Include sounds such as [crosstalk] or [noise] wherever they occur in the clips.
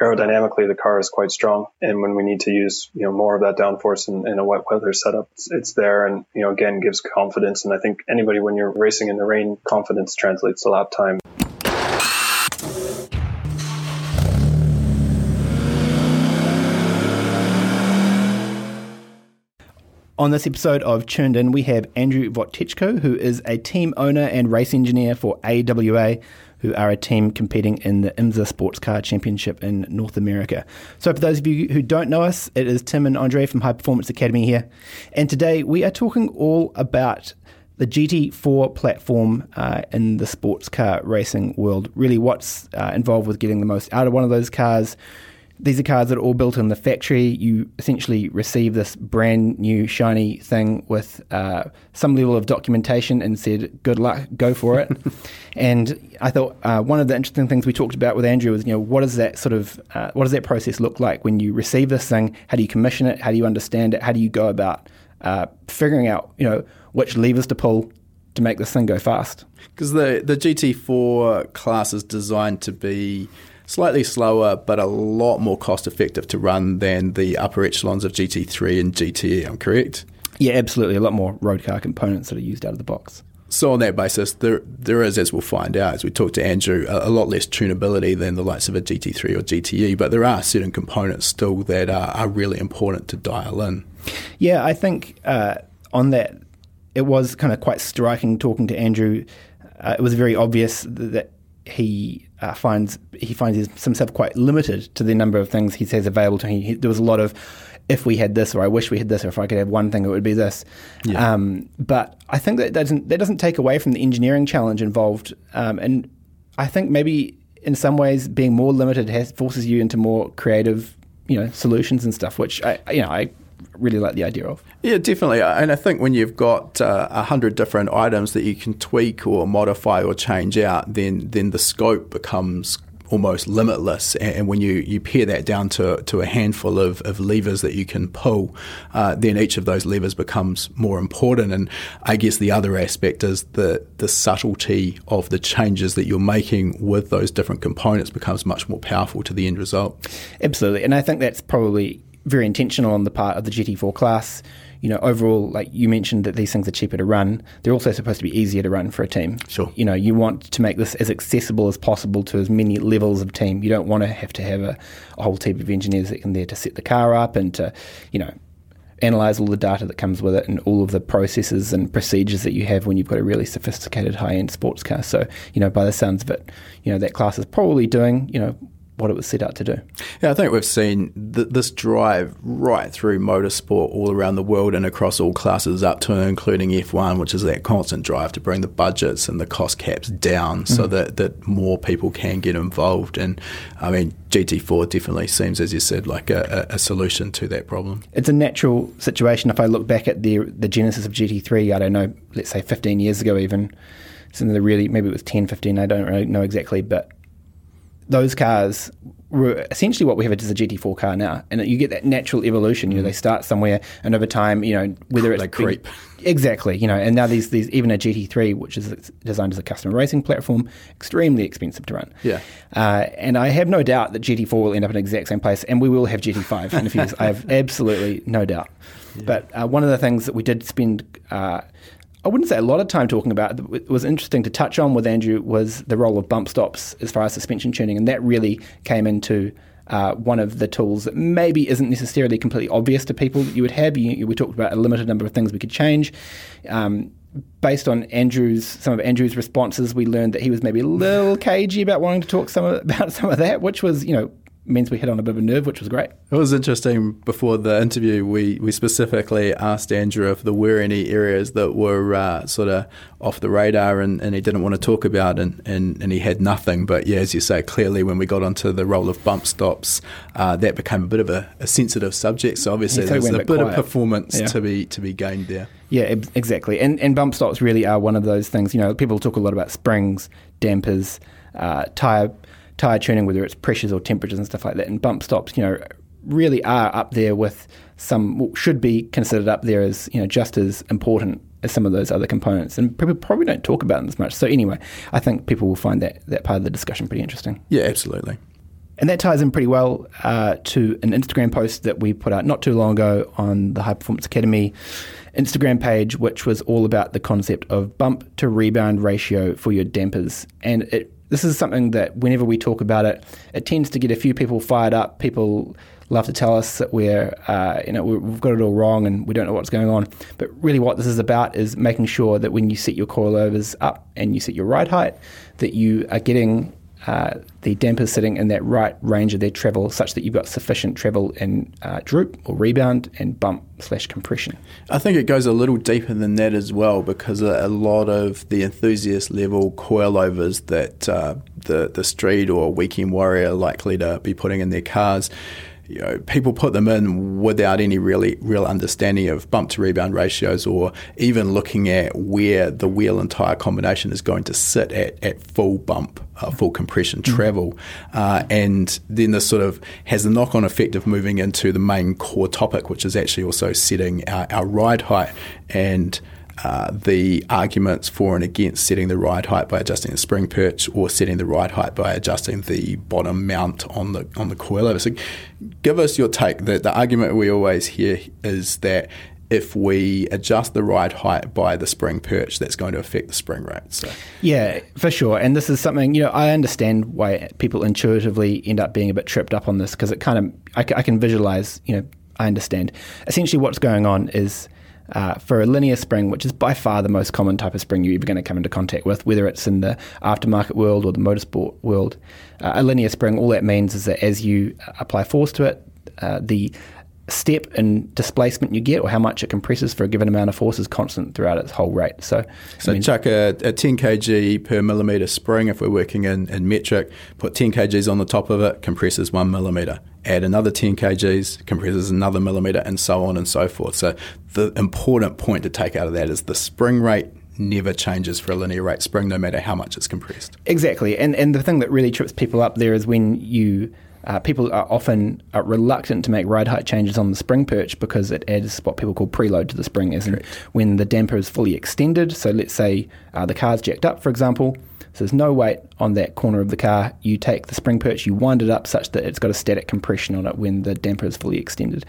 aerodynamically the car is quite strong. And when we need to use you know more of that downforce in, in a wet weather setup it's, it's, there and you know again gives confidence. And i think anybody when you're racing in the rain confidence translates to lap time. On this episode of Tuned In, we have Andrew Wojteczko, who is a team owner and race engineer for AWA, who are a team competing in the IMSA Sports Car Championship in North America. So, for those of you who don't know us, it is Tim and Andre from High Performance Academy here. And today we are talking all about the GT4 platform uh, in the sports car racing world. Really, what's uh, involved with getting the most out of one of those cars these are cars that are all built in the factory. You essentially receive this brand new shiny thing with uh, some level of documentation and said, "Good luck, go for it." [laughs] and I thought uh, one of the interesting things we talked about with Andrew was, you know, what does that sort of uh, what does that process look like when you receive this thing? How do you commission it? How do you understand it? How do you go about uh, figuring out, you know, which levers to pull to make this thing go fast? Because the the GT4 class is designed to be slightly slower, but a lot more cost effective to run than the upper echelons of GT3 and GTE. I'm correct? Yeah, absolutely. A lot more road car components that are used out of the box. So on that basis, there there is, as we'll find out as we talk to Andrew, a, a, lot less tunability than the likes of a GT3 or GTE. But there are certain components still that are, are really important to dial in. Yeah, I think uh, on that, it was kind of quite striking talking to Andrew. Uh, it was very obvious that he uh, finds he finds himself quite limited to the number of things he says available to him. He, there was a lot of if we had this, or I wish we had this, or if I could have one thing, it would be this. Yeah. Um, but I think that doesn't that doesn't take away from the engineering challenge involved, um, and I think maybe in some ways being more limited has forces you into more creative, you know, solutions and stuff, which I you know I really like the idea of. Yeah, definitely. And I think when you've got uh, a uh, hundred different items that you can tweak or modify or change out, then then the scope becomes almost limitless. And when you, you pare that down to, to a handful of, of levers that you can pull, uh, then each of those levers becomes more important. And I guess the other aspect is the, the subtlety of the changes that you're making with those different components becomes much more powerful to the end result. Absolutely. And I think that's probably very intentional on the part of the GT4 class. You know, overall, like you mentioned that these things are cheaper to run. They're also supposed to be easier to run for a team. Sure. You know, you want to make this as accessible as possible to as many levels of team. You don't want to have to have a, a whole team of engineers that can there to set the car up and to, you know, analyze all the data that comes with it and all of the processes and procedures that you have when you've got a really sophisticated high-end sports car. So, you know, by the sounds of it, you know, that class is probably doing, you know, what it was set out to do. Yeah, I think we've seen th- this drive right through motorsport all around the world and across all classes up to and including F1, which is that constant drive to bring the budgets and the cost caps down mm-hmm. so that, that more people can get involved. And I mean, GT4 definitely seems, as you said, like a, a, solution to that problem. It's a natural situation. If I look back at the the genesis of GT3, I don't know, let's say 15 years ago even, some of the really, maybe it was 10, 15, I don't really know exactly, but those cars were essentially what we have is a GT4 car now, and you get that natural evolution. You know, they start somewhere, and over time, you know, whether it's they creep. exactly, you know, and now these these even a GT3, which is designed as a custom racing platform, extremely expensive to run. Yeah, uh, and I have no doubt that GT4 will end up in the exact same place, and we will have GT5 in a few years. I have [laughs] absolutely no doubt. Yeah. But uh, one of the things that we did spend uh, I wouldn't say a lot of time talking about. It was interesting to touch on with Andrew was the role of bump stops as far as suspension tuning, and that really came into uh, one of the tools that maybe isn't necessarily completely obvious to people that you would have. You, we talked about a limited number of things we could change. Um, based on Andrew's some of Andrew's responses, we learned that he was maybe a little cagey about wanting to talk some of, [laughs] about some of that, which was you know means we hit on a bit of a nerve, which was great. It was interesting. Before the interview, we, we specifically asked Andrew if there were any areas that were uh, sort of off the radar and, and he didn't want to talk about, and, and, and he had nothing. But yeah, as you say, clearly when we got onto the role of bump stops, uh, that became a bit of a, a, sensitive subject. So obviously there's a, a bit, bit of performance yeah. to be to be gained there. Yeah, exactly. And and bump stops really are one of those things. You know, people talk a lot about springs, dampers, uh, tire tire tuning, whether it's pressures or temperatures and stuff like that, and bump stops, you know, really are up there with some should be considered up there as you know just as important as some of those other components, and people probably don't talk about them as much. So anyway, I think people will find that that part of the discussion pretty interesting. Yeah, absolutely. And that ties in pretty well uh, to an Instagram post that we put out not too long ago on the High Performance Academy Instagram page, which was all about the concept of bump to rebound ratio for your dampers. And it, this is something that whenever we talk about it, it tends to get a few people fired up. People love to tell us that we're, uh, you know, we've got it all wrong and we don't know what's going on. But really, what this is about is making sure that when you set your coilovers up and you set your ride height, that you are getting uh, the dampers sitting in that right range of their travel such that you've got sufficient travel in uh, droop or rebound and bump slash compression. I think it goes a little deeper than that as well because a, a lot of the enthusiast level coilovers that uh, the, the street or weekend warrior are likely to be putting in their cars you know, people put them in without any really real understanding of bump to rebound ratios or even looking at where the wheel and tire combination is going to sit at, at full bump, uh, full compression mm. travel. Uh, and then this sort of has the knock on effect of moving into the main core topic, which is actually also setting our, our ride height and uh, the arguments for and against setting the ride height by adjusting the spring perch or setting the ride height by adjusting the bottom mount on the on the coilover. So, give us your take. The, the argument we always hear is that if we adjust the ride height by the spring perch, that's going to affect the spring rate. So. Yeah, for sure. And this is something, you know, I understand why people intuitively end up being a bit tripped up on this because it kind of, I, I, can visualize, you know, I understand. Essentially, what's going on is uh, for a linear spring, which is by far the most common type of spring you're ever going to come into contact with, whether it's in the aftermarket world or the motorsport world. Uh, a linear spring, all that means is that as you apply force to it, uh, the step in displacement you get or how much it compresses for a given amount of force is constant throughout its whole rate. So, so I mean, chuck a, a, 10 kg per millimetre spring if we're working in, in metric, put 10 kgs on the top of it, compresses one millimetre add another 10 kgs, compresses another millimeter, and so on and so forth. So the important point to take out of that is the spring rate never changes for a linear rate spring, no matter how much it's compressed. Exactly, and and the thing that really trips people up there is when you. Uh, people are often uh, reluctant to make ride height changes on the spring perch because it adds what people call preload to the spring, as in when the damper is fully extended. So let's say uh, the car's jacked up, for example, so there's no weight on that corner of the car. You take the spring perch, you wind it up such that it's got a static compression on it when the damper is fully extended.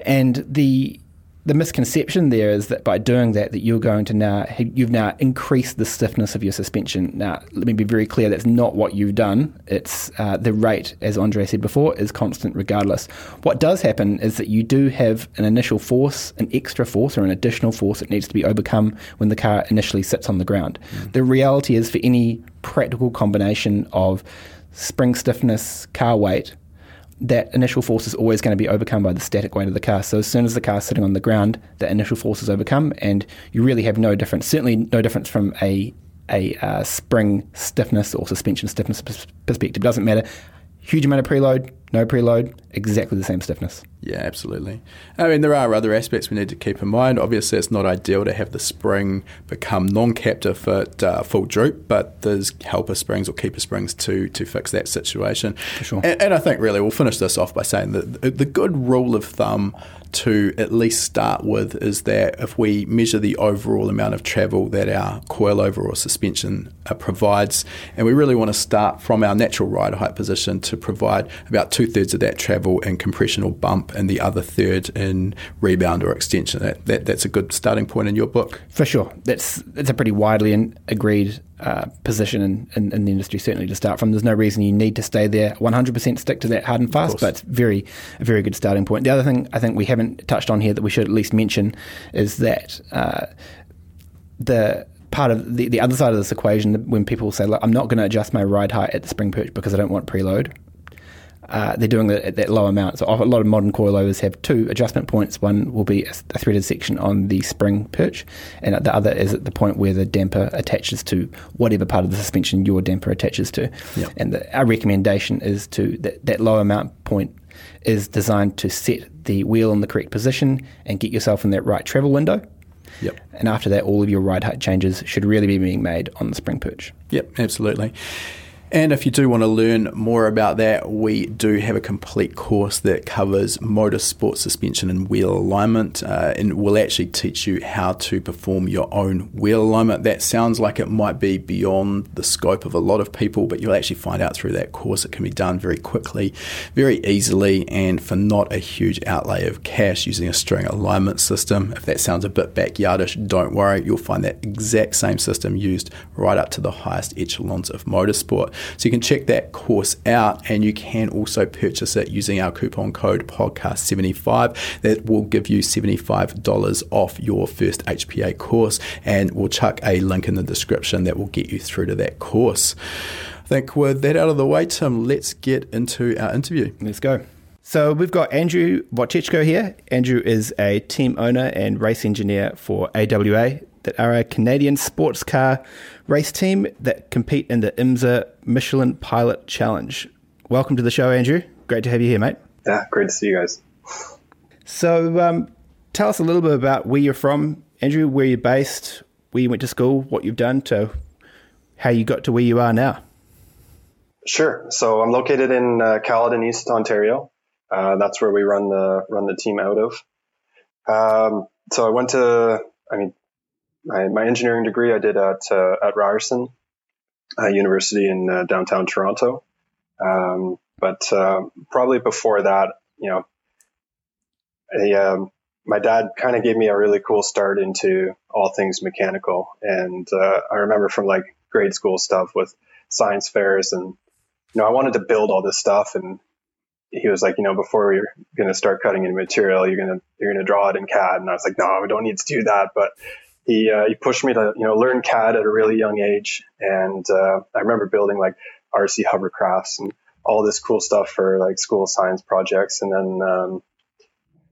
And the the misconception there is that by doing that, that you're going to now you've now increased the stiffness of your suspension. Now, let me be very clear: that's not what you've done. It's uh, the rate, as Andre said before, is constant regardless. What does happen is that you do have an initial force, an extra force, or an additional force that needs to be overcome when the car initially sits on the ground. Mm. The reality is, for any practical combination of spring stiffness, car weight, that initial force is always going to be overcome by the static weight of the car. So as soon as the car is sitting on the ground, that initial force is overcome, and you really have no difference. Certainly, no difference from a a uh, spring stiffness or suspension stiffness perspective. Doesn't matter huge amount of preload, no preload, exactly the same stiffness. Yeah, absolutely. I mean, there are other aspects we need to keep in mind. Obviously, it's not ideal to have the spring become non-captive at uh, full droop, but there's helper springs or keeper springs to to fix that situation. For sure. And, and I think really we'll finish this off by saying that the good rule of thumb to at least start with is that if we measure the overall amount of travel that our coilover or suspension uh, provides, and we really want to start from our natural rider height position to provide about two thirds of that travel in compression or bump, and the other third in rebound or extension. That, that that's a good starting point in your book. For sure, that's that's a pretty widely agreed uh, position in, in, in, the industry, certainly to start from. There's no reason you need to stay there 100% stick to that hard and fast, but it's very, a very good starting point. The other thing I think we haven't touched on here that we should at least mention is that uh, the part of the, the other side of this equation when people say, look, I'm not going to adjust my ride height at the spring perch because I don't want preload uh, they're doing it at that low amount. So a lot of modern coilovers have two adjustment points. One will be a, a, threaded section on the spring perch, and the other is at the point where the damper attaches to whatever part of the suspension your damper attaches to. Yep. And the, our recommendation is to that, that low amount point is designed to set the wheel in the correct position and get yourself in that right travel window. Yep. And after that, all of your ride height changes should really be being made on the spring perch. Yep, absolutely. And if you do want to learn more about that, we do have a complete course that covers motorsport suspension and wheel alignment, uh, and will actually teach you how to perform your own wheel alignment. That sounds like it might be beyond the scope of a lot of people, but you'll actually find out through that course it can be done very quickly, very easily, and for not a huge outlay of cash using a string alignment system. If that sounds a bit backyardish, don't worry, you'll find that exact same system used right up to the highest echelons of motorsport. So you can check that course out and you can also purchase it using our coupon code podcast75. That will give you $75 off your first HPA course and we'll chuck a link in the description that will get you through to that course. I think with that out of the way, Tim, let's get into our interview. Let's go. So we've got Andrew Wojteczko here. Andrew is a team owner and race engineer for AWA that are a Canadian sports car race team that compete in the IMSA Michelin Pilot Challenge. Welcome to the show, Andrew. Great to have you here, mate. Yeah, great to see you guys. So, um, tell us a little bit about where you're from, Andrew, where you're based, where you went to school, what you've done to how you got to where you are now. Sure. So I'm located in uh, Caledon, East Ontario. Uh, that's where we run the run the team out of. Um, so I went to, I mean, my, my engineering degree I did at uh, at Ryerson University in uh, downtown Toronto. Um, but uh, probably before that, you know, a, um, my dad kind of gave me a really cool start into all things mechanical, and uh, I remember from like grade school stuff with science fairs, and you know, I wanted to build all this stuff, and he was like, you know, before you're going to start cutting any material, you're going to you're going to draw it in CAD, and I was like, no, we don't need to do that, but he uh, he pushed me to you know learn CAD at a really young age, and uh, I remember building like RC hovercrafts and all this cool stuff for like school science projects. And then um,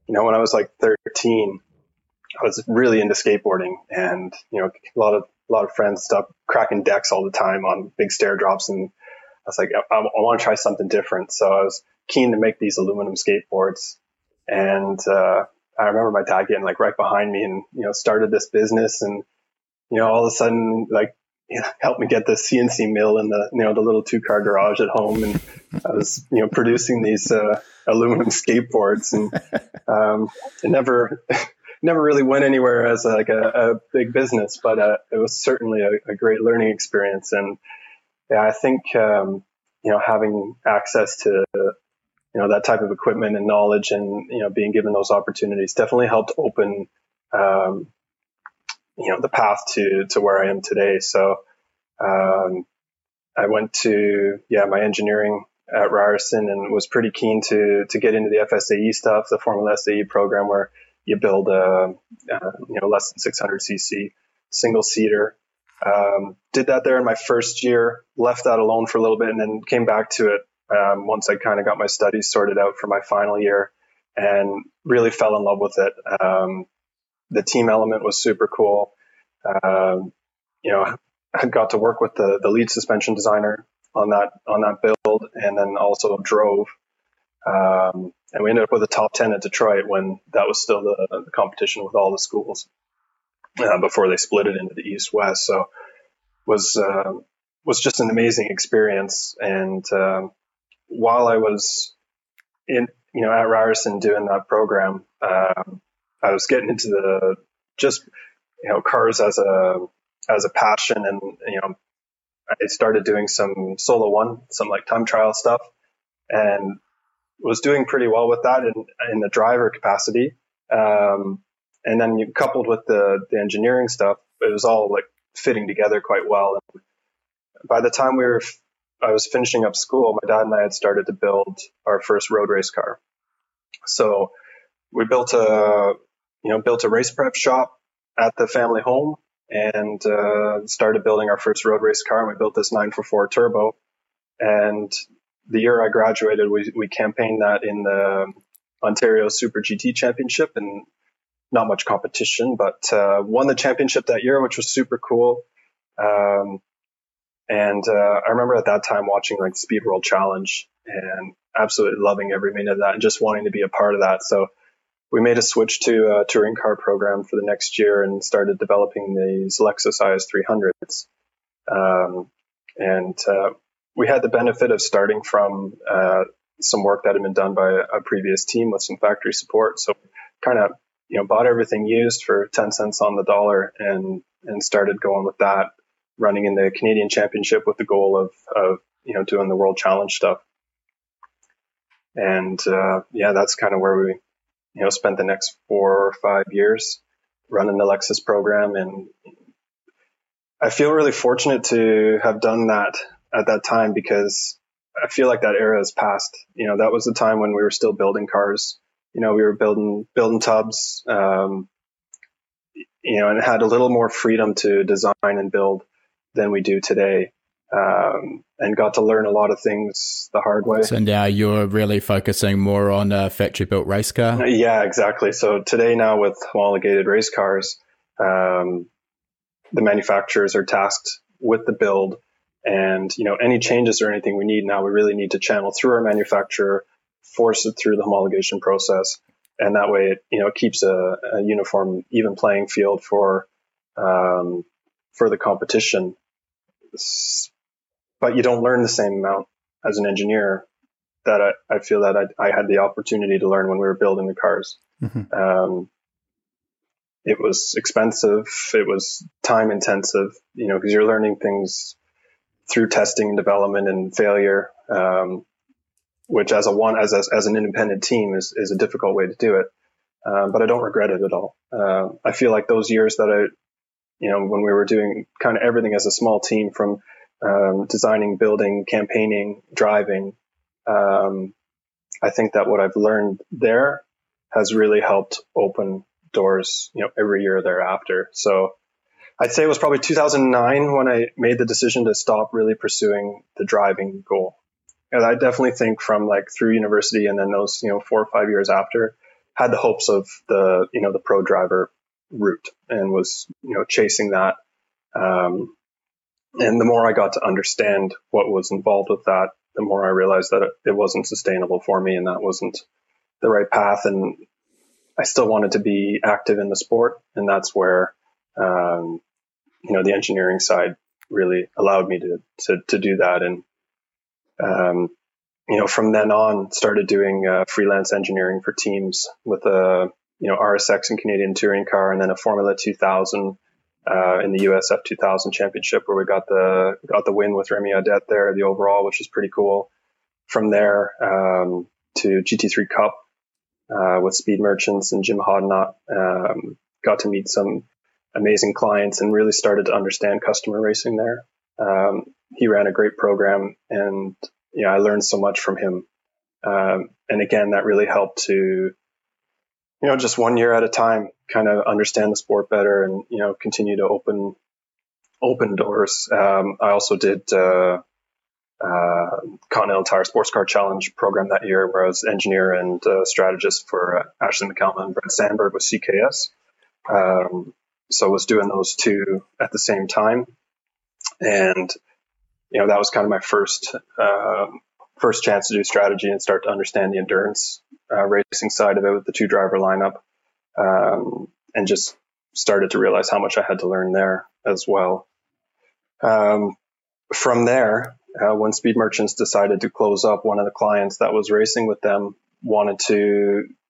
you know when I was like 13, I was really into skateboarding, and you know a lot of a lot of friends stopped cracking decks all the time on big stair drops, and I was like I, I want to try something different. So I was keen to make these aluminum skateboards, and uh, I remember my dad getting like right behind me and, you know, started this business and, you know, all of a sudden, like, you know, helped me get the CNC mill in the, you know, the little two car garage at home. And I was, you know, producing these, uh, aluminum skateboards and, [laughs] um, it never, [laughs] never really went anywhere as like a, a big business, but, uh, it was certainly a, a, great learning experience. And yeah, I think, um, you know, having access to you know that type of equipment and knowledge and you know being given those opportunities definitely helped open um, you know the path to to where I am today. So um, I went to yeah my engineering at Ryerson and was pretty keen to to get into the FSAE stuff, the Formula SAE program where you build a, a you know less than 600 cc single seater. Um, did that there in my first year, left that alone for a little bit, and then came back to it um, once I kind of got my studies sorted out for my final year and really fell in love with it. Um, the team element was super cool. Um, you know, I got to work with the, the lead suspension designer on that on that build, and then also drove. Um, and we ended up with a top ten at Detroit when that was still the, the competition with all the schools uh, before they split it into the East West. So was uh, was just an amazing experience, and um, while I was in, you know, at Ryerson doing that program, um, I was getting into the just, you know, cars as a as a passion, and you know, I started doing some solo one, some like time trial stuff, and was doing pretty well with that in in the driver capacity. Um, and then you coupled with the the engineering stuff, it was all like fitting together quite well. And by the time we were I was finishing up school, my dad and I had started to build our first road race car. So we built a, you know, built a race prep shop at the family home and uh, started building our first road race car. And we built this 944 turbo. And the year I graduated, we, we campaigned that in the Ontario Super GT Championship and not much competition, but uh, won the championship that year, which was super cool. Um, and uh, I remember at that time watching like Speed World Challenge and absolutely loving every minute of that and just wanting to be a part of that. So we made a switch to a touring car program for the next year and started developing these Lexus IS 300s. Um, and uh, we had the benefit of starting from uh, some work that had been done by a previous team with some factory support. So kind of you know bought everything used for 10 cents on the dollar and and started going with that running in the Canadian championship with the goal of of you know doing the world challenge stuff and uh, yeah that's kind of where we you know spent the next four or five years running the Lexus program and I feel really fortunate to have done that at that time because I feel like that era has passed. You know, that was the time when we were still building cars. You know, we were building building tubs. Um, you know, and had a little more freedom to design and build than we do today. Um, and got to learn a lot of things the hard way. So now you're really focusing more on a factory built race car? Yeah, exactly. So today now with homologated race cars, um, the manufacturers are tasked with the build and, you know, any changes or anything we need now, we really need to channel through our manufacturer, force it through the homologation process. And that way, it, you know, it keeps a, a uniform, even playing field for, um, for the competition. But you don't learn the same amount as an engineer that I, I feel that I, I, had the opportunity to learn when we were building the cars. Mm-hmm. Um, it was expensive. It was time intensive, you know, because you're learning things through testing and development and failure, um, which as a one as a, as an independent team is is a difficult way to do it. Um, but I don't regret it at all. Uh, I feel like those years that I, you know, when we were doing kind of everything as a small team from um, designing, building, campaigning, driving, um, I think that what I've learned there has really helped open doors, you know, every year thereafter. So I'd say it was probably 2009 when I made the decision to stop really pursuing the driving goal. And I definitely think from like through university and then those, you know, four or five years after, had the hopes of the, you know, the pro driver route and was, you know, chasing that. Um, and the more I got to understand what was involved with that, the more I realized that it, it wasn't sustainable for me and that wasn't the right path. And I still wanted to be active in the sport. And that's where, um, you know, the engineering side really allowed me to, to, to do that. And, um, you know, from then on, started doing uh, freelance engineering for teams with a, you know, RSX and Canadian touring car, and then a Formula 2000 uh, in the USF 2000 championship, where we got the got the win with Remy Audet there, the overall, which is pretty cool. From there um, to GT3 Cup uh, with Speed Merchants and Jim Hodnott, um, got to meet some amazing clients and really started to understand customer racing there. Um, he ran a great program and yeah, I learned so much from him. Um, and again, that really helped to, you know, just one year at a time, kind of understand the sport better and, you know, continue to open, open doors. Um, I also did, uh, uh, Continental Tire Sports Car Challenge program that year, where I was engineer and uh, strategist for uh, Ashley McCalman and Brett Sandberg with CKS. Um, so I was doing those two at the same time, and you know that was kind of my first um, first chance to do strategy and start to understand the endurance uh, racing side of it with the two driver lineup, um, and just started to realize how much I had to learn there as well. Um, from there, uh, when Speed Merchants decided to close up, one of the clients that was racing with them wanted to,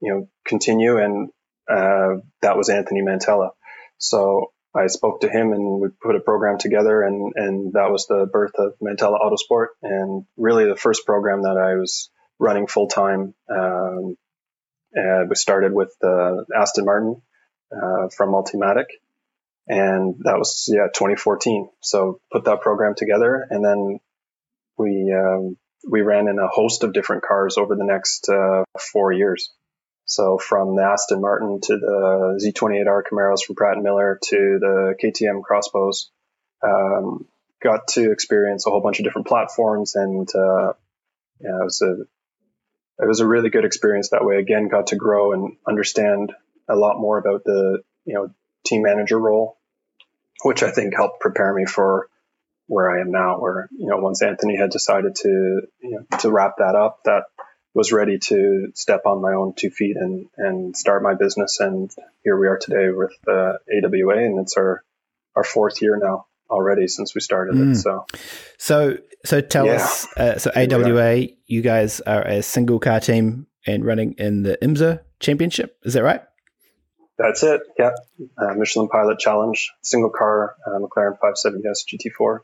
you know, continue, and uh, that was Anthony Mantella. So I spoke to him and we put a program together and, and that was the birth of Mantella Autosport and really the first program that I was running full time. Um, and we started with the Aston Martin uh, from Multimatic and that was, yeah, 2014. So put that program together and then we, um, we ran in a host of different cars over the next uh, four years. So from the Aston Martin to the Z28R Camaros from Pratt & Miller to the KTM X-Bows, um, got to experience a whole bunch of different platforms and, uh, yeah, it was a, it was a really good experience that way. Again, got to grow and understand a lot more about the, you know, team manager role, which I think helped prepare me for where I am now, where, you know, once Anthony had decided to, you know, to wrap that up, that was ready to step on my own two feet and, and start my business. And here we are today with uh, AWA, and it's our, our fourth year now already since we started mm. it. So, so, so tell yeah. us. Uh, so AWA, you guys are a single car team and running in the IMSA Championship. Is that right? That's it. Yeah, uh, Michelin Pilot Challenge, single car uh, McLaren 570s GT4.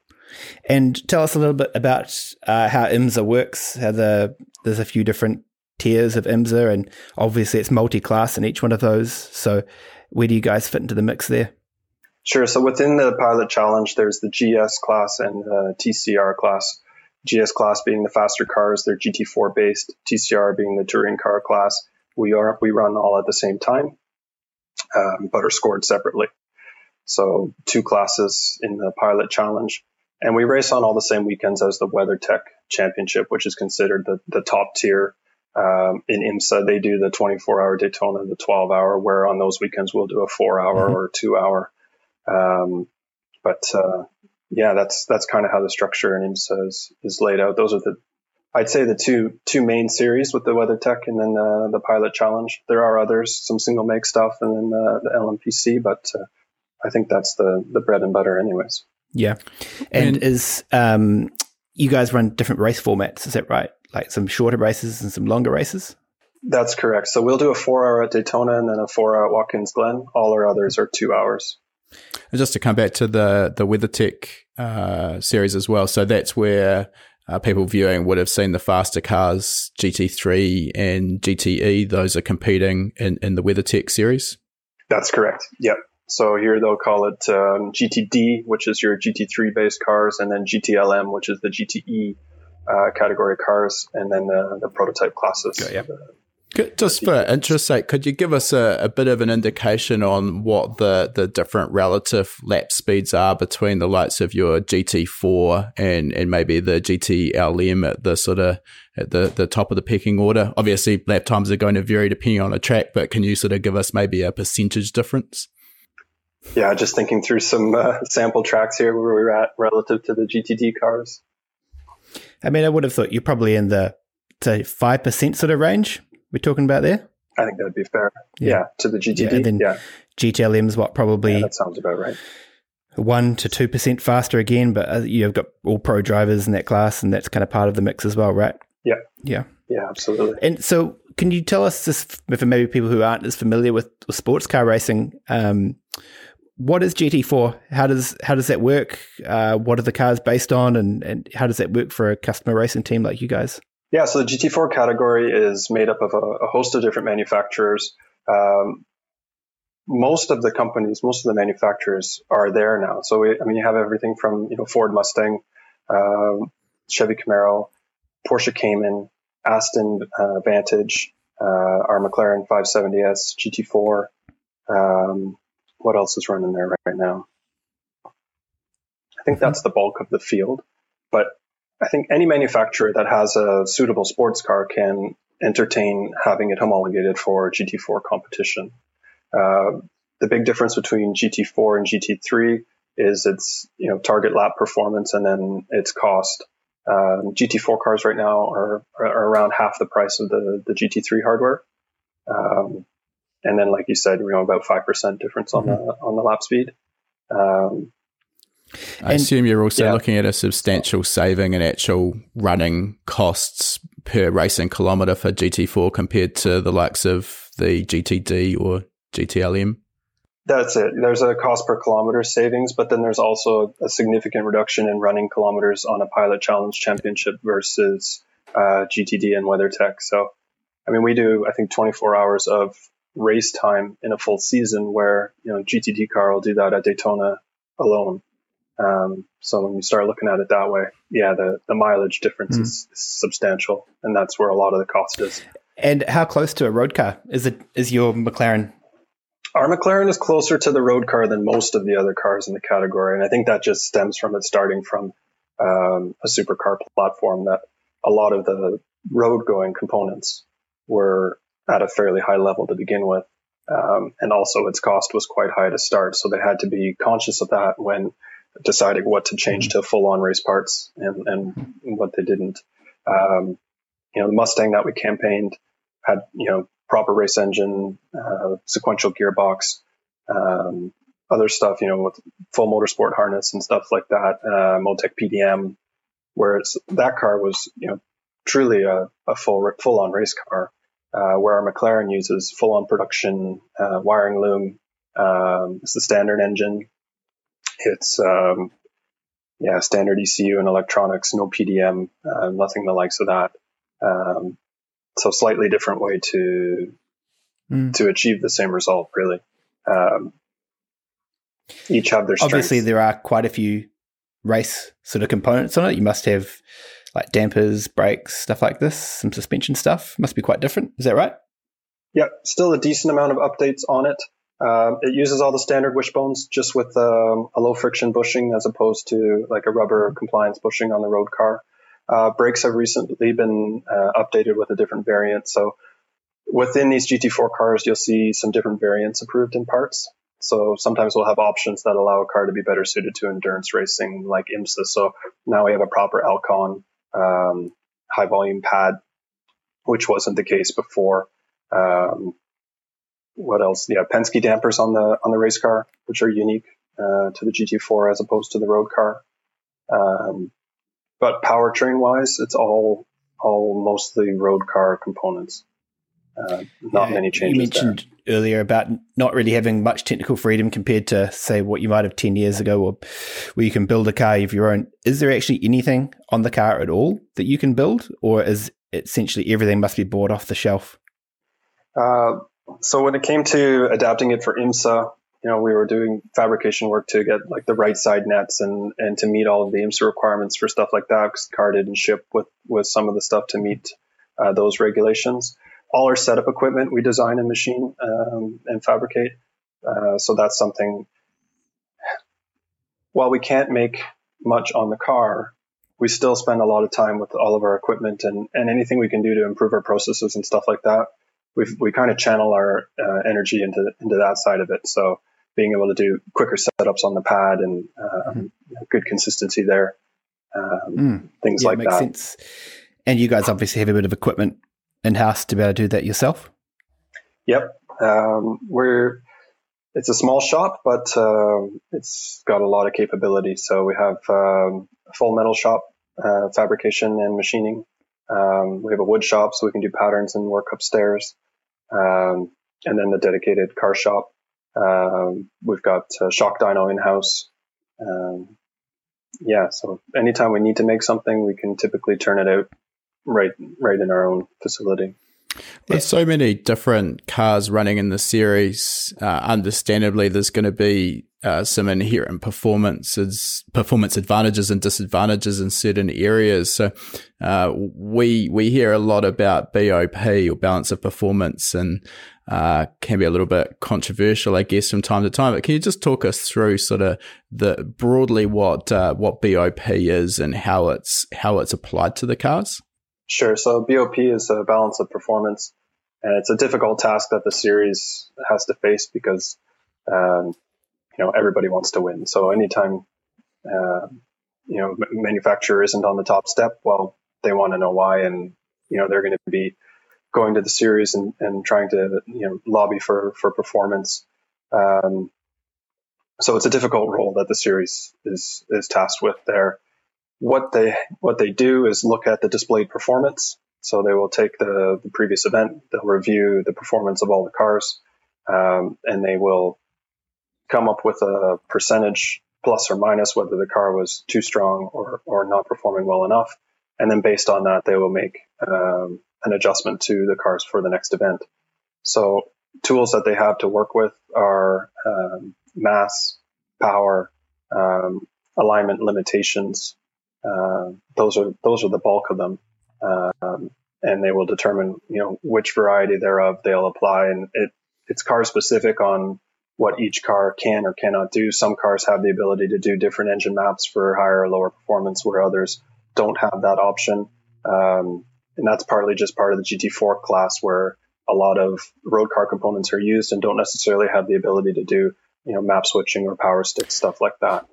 And tell us a little bit about uh, how IMSA works. How the there's a few different tiers of IMSA, and obviously it's multi-class in each one of those. So, where do you guys fit into the mix there? Sure. So within the Pilot Challenge, there's the GS class and the TCR class. GS class being the faster cars, they're GT4 based. TCR being the touring car class. We are we run all at the same time, um, but are scored separately. So two classes in the Pilot Challenge, and we race on all the same weekends as the WeatherTech Championship, which is considered the the top tier um, in IMSA, they do the 24 hour Daytona, the 12 hour, where on those weekends we'll do a four hour mm-hmm. or two hour. Um, but uh, yeah, that's that's kind of how the structure in IMSA is, is laid out. Those are the I'd say the two two main series with the WeatherTech and then the, the Pilot Challenge. There are others, some single make stuff, and then the, the LMPC, but uh, I think that's the the bread and butter, anyways. Yeah, and, and is um, you guys run different race formats? Is that right? like some shorter races and some longer races? That's correct. So we'll do a four hour at Daytona and then a four hour at Watkins Glen. All our others are two hours. And just to come back to the the WeatherTech uh, series as well, so that's where uh, people viewing would have seen the faster cars, GT3 and GTE. Those are competing in, in the WeatherTech series. That's correct. Yep. So here they'll call it um, GTD, which is your GT3 based cars, and then GTLM, which is the GTE uh, category cars, and then the, the prototype classes. Okay, yeah. Just for interest sake, could you give us a, a, bit of an indication on what the, the different relative lap speeds are between the likes of your GT4 and, and maybe the GTLM at the sort of at the, the top of the pecking order? Obviously, lap times are going to vary depending on the track, but can you sort of give us maybe a percentage difference? Yeah, just thinking through some uh, sample tracks here where we're at relative to the GTD cars. I mean, I would have thought you're probably in the say five percent sort of range. We're talking about there. I think that'd be fair. Yeah, yeah to the GTD. Yeah, and then yeah. GTLM's what probably yeah, that sounds about right. One to two percent faster again, but uh, you've got all pro drivers in that class, and that's kind of part of the mix as well, right? Yeah, yeah, yeah, absolutely. And so, can you tell us this for maybe people who aren't as familiar with, with sports car racing? Um, what is GT4? How does how does that work? Uh, what are the cars based on, and, and how does that work for a customer racing team like you guys? Yeah, so the GT4 category is made up of a, a host of different manufacturers. Um, most of the companies, most of the manufacturers are there now. So we, I mean, you have everything from you know Ford Mustang, um, Chevy Camaro, Porsche Cayman, Aston uh, Vantage, uh, our McLaren 570s, GT4. Um, what else is running there right now? I think mm-hmm. that's the bulk of the field, but I think any manufacturer that has a suitable sports car can entertain having it homologated for GT4 competition. Uh, the big difference between GT4 and GT3 is its you know target lap performance and then its cost. Um, GT4 cars right now are, are, around half the price of the, the GT3 hardware. Um, and then like you said, you know, about five percent difference on mm-hmm. the on the lap speed. Um, I and, assume you're also yeah. looking at a substantial saving in actual running costs per racing kilometre for GT4 compared to the likes of the GTD or GTLM. That's it. There's a cost per kilometer savings, but then there's also a significant reduction in running kilometers on a pilot challenge championship versus uh, GTD and WeatherTech. So, I mean, we do, I think, 24 hours of race time in a full season where, you know, GTD car will do that at Daytona alone. Um, so when you start looking at it that way, yeah, the, the mileage difference mm. is, is, substantial, and that's where a lot of the cost is. And how close to a road car is it? Is your McLaren? Our McLaren is closer to the road car than most of the other cars in the category, and I think that just stems from it starting from um, a supercar platform that a lot of the road going components were at a fairly high level to begin with. Um, and also its cost was quite high to start. So they had to be conscious of that when deciding what to change to full on race parts and, and what they didn't. Um, you know, the Mustang that we campaigned had, you know, proper race engine, uh, sequential gearbox, um, other stuff, you know, with full motorsport harness and stuff like that, uh, Motec PDM, whereas that car was, you know, truly a, a full full on race car, uh, where our McLaren uses full on production uh, wiring loom. Um, it's the standard engine. It's um, yeah, standard ECU and electronics, no PDM, uh, nothing the likes of that. Um, so slightly different way to mm. to achieve the same result, really. Um, each have their strengths. obviously there are quite a few race sort of components on it. You must have like dampers, brakes, stuff like this, some suspension stuff. Must be quite different. Is that right? Yep, still a decent amount of updates on it. Um, it uses all the standard wishbones, just with um, a low friction bushing as opposed to like a rubber compliance bushing on the road car. Uh, brakes have recently been uh, updated with a different variant. So within these GT4 cars, you'll see some different variants approved in parts. So sometimes we'll have options that allow a car to be better suited to endurance racing, like IMSA. So now we have a proper Alcon um, high volume pad, which wasn't the case before. Um, what else? Yeah, Penske dampers on the on the race car, which are unique uh, to the GT4 as opposed to the road car. Um, but powertrain wise, it's all all mostly road car components. Uh, not yeah, many changes. You mentioned there. earlier about not really having much technical freedom compared to, say, what you might have 10 years ago, or where you can build a car of your own. Is there actually anything on the car at all that you can build, or is essentially everything must be bought off the shelf? Uh, so when it came to adapting it for IMSA, you know, we were doing fabrication work to get like the right side nets and, and to meet all of the IMSA requirements for stuff like that because the car didn't ship with, with some of the stuff to meet uh, those regulations all our setup equipment we design and machine um, and fabricate. Uh, so that's something. While we can't make much on the car, we still spend a lot of time with all of our equipment and, and anything we can do to improve our processes and stuff like that. We we kind of channel our uh, energy into into that side of it. So being able to do quicker setups on the pad and uh, mm-hmm. good consistency there, um, mm. things yeah, like makes that. Sense. And you guys obviously have a bit of equipment in house to be able to do that yourself? Yep, um, we're it's a small shop, but uh, it's got a lot of capability. So we have um, a full metal shop, uh, fabrication and machining. Um, we have a wood shop, so we can do patterns and work upstairs. Um, and then the dedicated car shop. Um, we've got a shock dyno in house. Um, yeah, so anytime we need to make something, we can typically turn it out right right in our own facility. With so many different cars running in the series, uh, understandably, there's going to be uh, some inherent performances, performance advantages and disadvantages in certain areas. So uh, we we hear a lot about BOP or balance of performance, and uh, can be a little bit controversial, I guess, from time to time. But can you just talk us through sort of the broadly what uh, what BOP is and how it's how it's applied to the cars? Sure. So BOP is a balance of performance, and it's a difficult task that the series has to face because um, you know everybody wants to win. So anytime uh, you know manufacturer isn't on the top step, well, they want to know why, and you know they're going to be going to the series and, and trying to you know lobby for for performance. Um, so it's a difficult role that the series is is tasked with there what they what they do is look at the displayed performance. So they will take the, the previous event, they'll review the performance of all the cars, um, and they will come up with a percentage plus or minus whether the car was too strong or, or not performing well enough. And then based on that, they will make um, an adjustment to the cars for the next event. So tools that they have to work with are um, mass, power, um, alignment limitations, uh, those are those are the bulk of them, um, and they will determine you know which variety thereof they'll apply, and it it's car specific on what each car can or cannot do. Some cars have the ability to do different engine maps for higher or lower performance, where others don't have that option. Um, and that's partly just part of the GT4 class, where a lot of road car components are used and don't necessarily have the ability to do you know map switching or power stick stuff like that.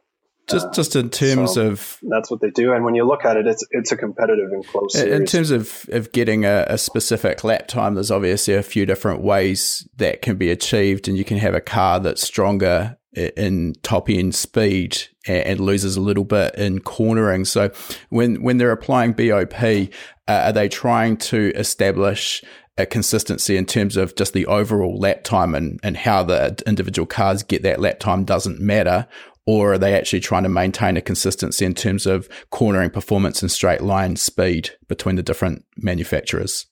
Just, just in terms so of that's what they do, and when you look at it, it's it's a competitive and close. Series. In terms of of getting a, a, specific lap time, there's obviously a few different ways that can be achieved, and you can have a car that's stronger in top end speed and, loses a little bit in cornering. So when when they're applying BOP, uh, are they trying to establish a consistency in terms of just the overall lap time and, and how the individual cars get that lap time doesn't matter? Or are they actually trying to maintain a consistency in terms of cornering performance and straight line speed between the different manufacturers?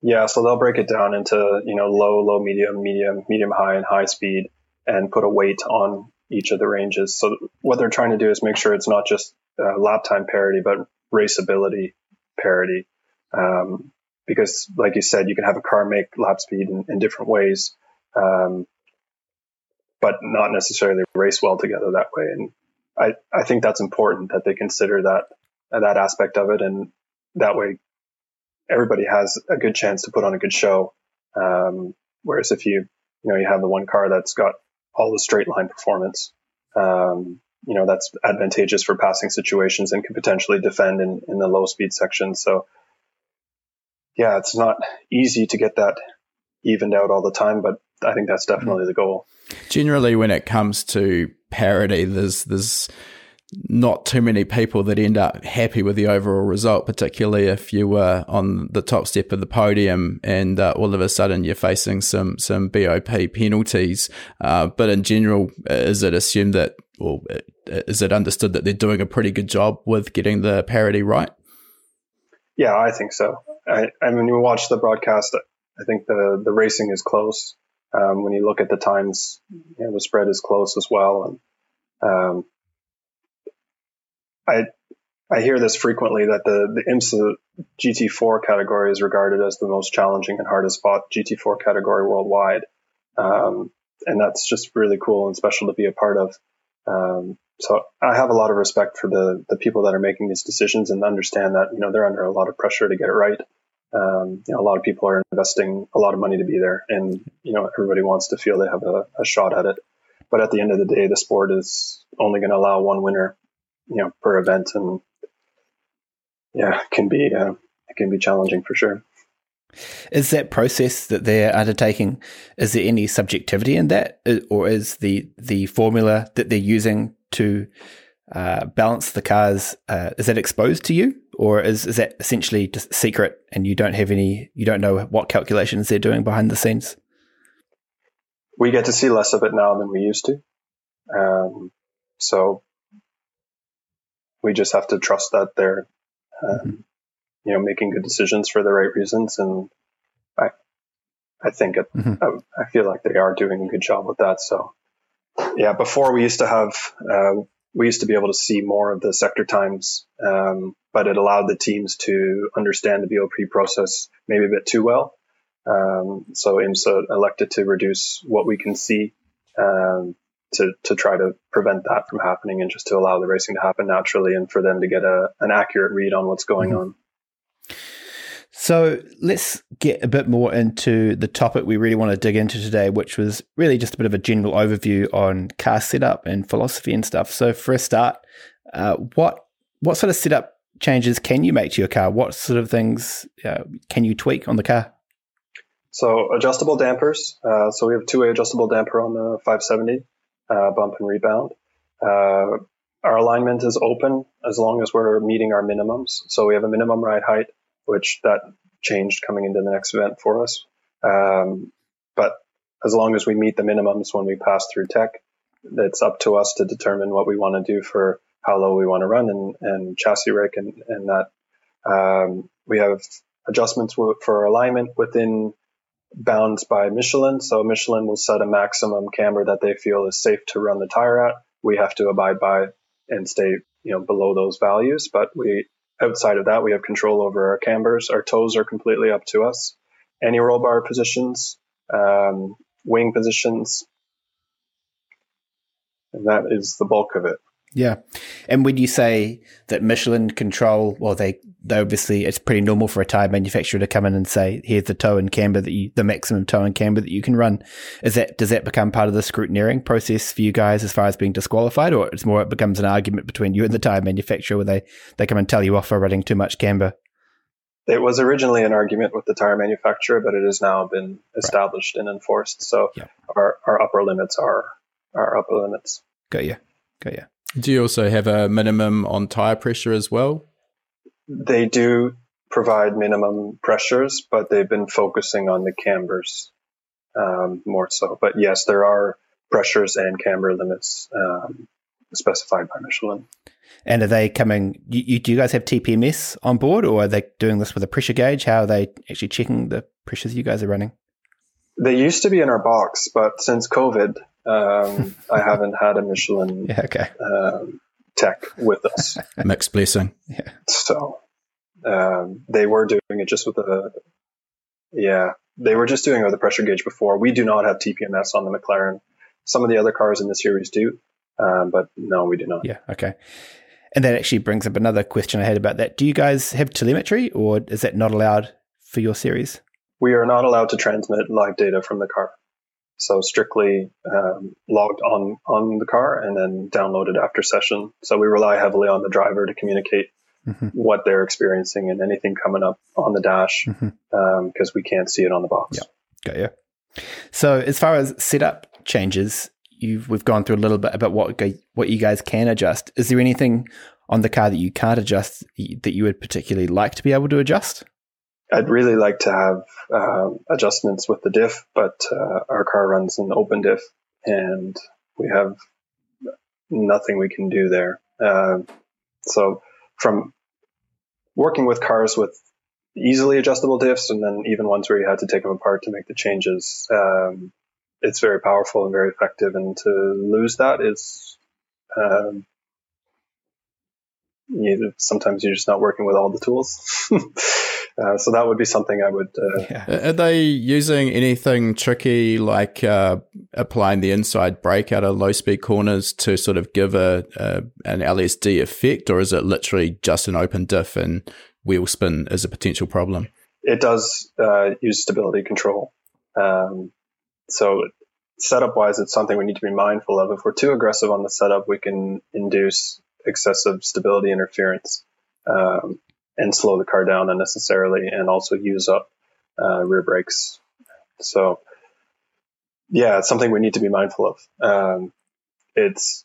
Yeah, so they'll break it down into, you know, low, low, medium, medium, medium, high, and high speed and put a weight on each of the ranges. So what they're trying to do is make sure it's not just uh, lap time parity, but raceability parity. Um, because, like you said, you can have a car make lap speed in, in different ways, um, but not necessarily race well together that way. And I, I think that's important that they consider that that aspect of it, and that way everybody has a good chance to put on a good show. Um, whereas if you you know you have the one car that's got all the straight line performance. Um, you know, that's advantageous for passing situations and can potentially defend in, in the low speed section. So, yeah, it's not easy to get that evened out all the time, but I think that's definitely the goal. Generally, when it comes to parity, there's there's not too many people that end up happy with the overall result, particularly if you were on the top step of the podium and uh, all of a sudden you're facing some some BOP penalties. Uh, but in general, is it assumed that, or is it understood that they're doing a pretty good job with getting the parity right? Yeah, I think so. I, I mean, you watch the broadcast. I think the the racing is close. Um, when you look at the times, you know, the spread is close as well, and um, I I hear this frequently that the, the IMSA GT4 category is regarded as the most challenging and hardest fought GT4 category worldwide. Um, and that's just really cool and special to be a part of. Um, so I have a lot of respect for the, the people that are making these decisions and understand that, you know, they're under a lot of pressure to get it right. Um, you know, a lot of people are investing a lot of money to be there and, you know, everybody wants to feel they have a, a shot at it. But at the end of the day, the sport is only going to allow one winner you know per event and yeah can be uh, it can be challenging for sure. Is that process that they're undertaking is there any subjectivity in that? Or is the the formula that they're using to uh, balance the cars uh, is that exposed to you or is, is that essentially just secret and you don't have any you don't know what calculations they're doing behind the scenes we get to see less of it now than we used to um, so we just have to trust that they're, um, mm-hmm. you know, making good decisions for the right reasons. And I, I think it, mm-hmm. I, I, feel like they are doing a good job with that. So yeah, before we used to have, uh, we used to be able to see more of the sector times, um, but it allowed the teams to understand the BOP process maybe a bit too well. Um, so IMSA elected to reduce what we can see um, to to try to prevent that from happening and just to allow the racing to happen naturally and for them to get a an accurate read on what's going mm-hmm. on. So let's get a bit more into the topic we really want to dig into today, which was really just a bit of a general overview on car setup and philosophy and stuff. So for a start, uh, what what sort of setup changes can you make to your car? What sort of things uh, can you tweak on the car? So adjustable dampers. Uh, so we have two-way adjustable damper on the 570 uh, bump and rebound. Uh, our alignment is open as long as we're meeting our minimums. So we have a minimum ride height, which that changed coming into the next event for us. Um, but as long as we meet the minimums when we pass through tech, it's up to us to determine what we want to do for how low we want to run and, and chassis rake and, and that. Um, we have adjustments for alignment within bounds by Michelin. So Michelin will set a maximum camber that they feel is safe to run the tire at. We have to abide by and stay, you know, below those values. But we, outside of that, we have control over our cambers. Our toes are completely up to us. Any roll bar positions, um, wing positions, and that is the bulk of it. Yeah. And when you say that Michelin control, well, they, they obviously, it's pretty normal for a tire manufacturer to come in and say, here's the toe and camber that you, the maximum toe and camber that you can run. Is that, does that become part of the scrutineering process for you guys as far as being disqualified? Or it's more, it becomes an argument between you and the tire manufacturer where they, they come and tell you off for running too much camber? It was originally an argument with the tire manufacturer, but it has now been established right. and enforced. So yeah. our, our upper limits are our upper limits. Got you. Got you. Do you also have a minimum on tire pressure as well? They do provide minimum pressures, but they've been focusing on the cambers um, more so. But yes, there are pressures and camber limits um, specified by Michelin. And are they coming? You, you, do you guys have TPMS on board, or are they doing this with a pressure gauge? How are they actually checking the pressures you guys are running? They used to be in our box, but since COVID, um, I [laughs] haven't had a Michelin yeah, okay. um, tech with us. Mixed blessing. Yeah. So um, they were doing it just with the, yeah, they were just doing it with a pressure gauge before. We do not have TPMS on the McLaren. Some of the other cars in the series do, um, but no, we do not. Yeah. Okay. And that actually brings up another question I had about that. Do you guys have telemetry, or is that not allowed for your series? We are not allowed to transmit live data from the car. So strictly um, logged on on the car and then downloaded after session. So we rely heavily on the driver to communicate mm-hmm. what they're experiencing and anything coming up on the dash because mm-hmm. um, we can't see it on the box. Yeah, got you. So as far as setup changes, you've we've gone through a little bit about what what you guys can adjust. Is there anything on the car that you can't adjust that you would particularly like to be able to adjust? I'd really like to have uh, adjustments with the diff, but uh, our car runs an open diff, and we have nothing we can do there. Uh, so, from working with cars with easily adjustable diffs, and then even ones where you had to take them apart to make the changes, um, it's very powerful and very effective. And to lose that is um, you, sometimes you're just not working with all the tools. [laughs] Uh, so that would be something I would. Uh, yeah. Are they using anything tricky like uh, applying the inside brake out of low speed corners to sort of give a, a, an LSD effect, or is it literally just an open diff and wheel spin is a potential problem? It does uh, use stability control. Um, so setup wise, it's something we need to be mindful of. If we're too aggressive on the setup, we can induce excessive stability interference. Um, and slow the car down unnecessarily and also use up uh, rear brakes. So, yeah, it's something we need to be mindful of. Um, it's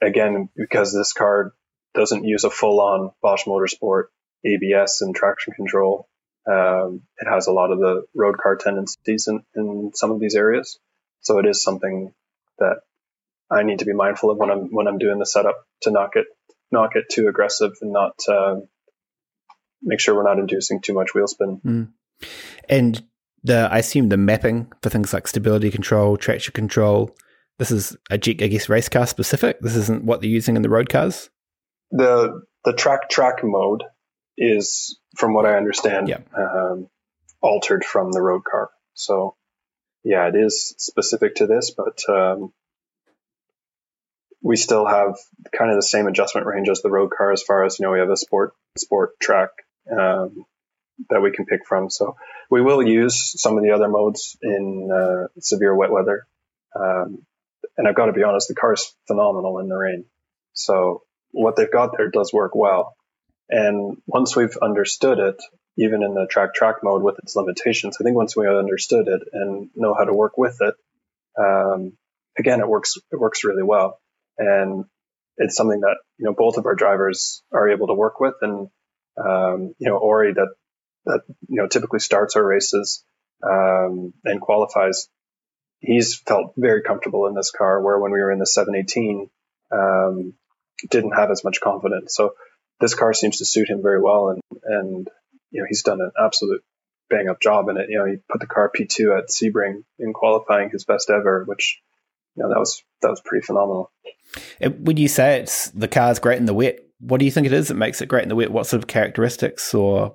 again because this car doesn't use a full-on Bosch Motorsport ABS and traction control. Um, it has a lot of the road car tendencies in, in some of these areas, so it is something that I need to be mindful of when I'm when I'm doing the setup to not get not get too aggressive and not uh, make sure we're not inducing too much wheel spin. Mm. And the I assume the mapping for things like stability control, traction control. This is a I guess race car specific. This isn't what they're using in the road cars. The the track track mode is, from what I understand, yeah. um, altered from the road car. So yeah, it is specific to this, but um, we still have kind of the same adjustment range as the road car as far as you know we have a sport sport track um, that we can pick from. So we will use some of the other modes in uh, severe wet weather. Um, and I've got to be honest, the car is phenomenal in the rain. So what they've got there does work well. And once we've understood it, even in the track track mode with its limitations, I think once we understood it and know how to work with it, um, again, it works, it works really well. And it's something that, you know, both of our drivers are able to work with. And um, you know, Orey that, that, you know, typically starts our races, um, and qualifies. He's felt very comfortable in this car where when we were in the 718, um, didn't have as much confidence. So this car seems to suit him very well. And, and, you know, he's done an absolute bang up job in it. You know, he put the car P2 at Sebring in qualifying his best ever, which, you know, that was, that was pretty phenomenal. Would you say it's the car's great in the wet? What do you think it is that makes it great in the wet? What sort of characteristics or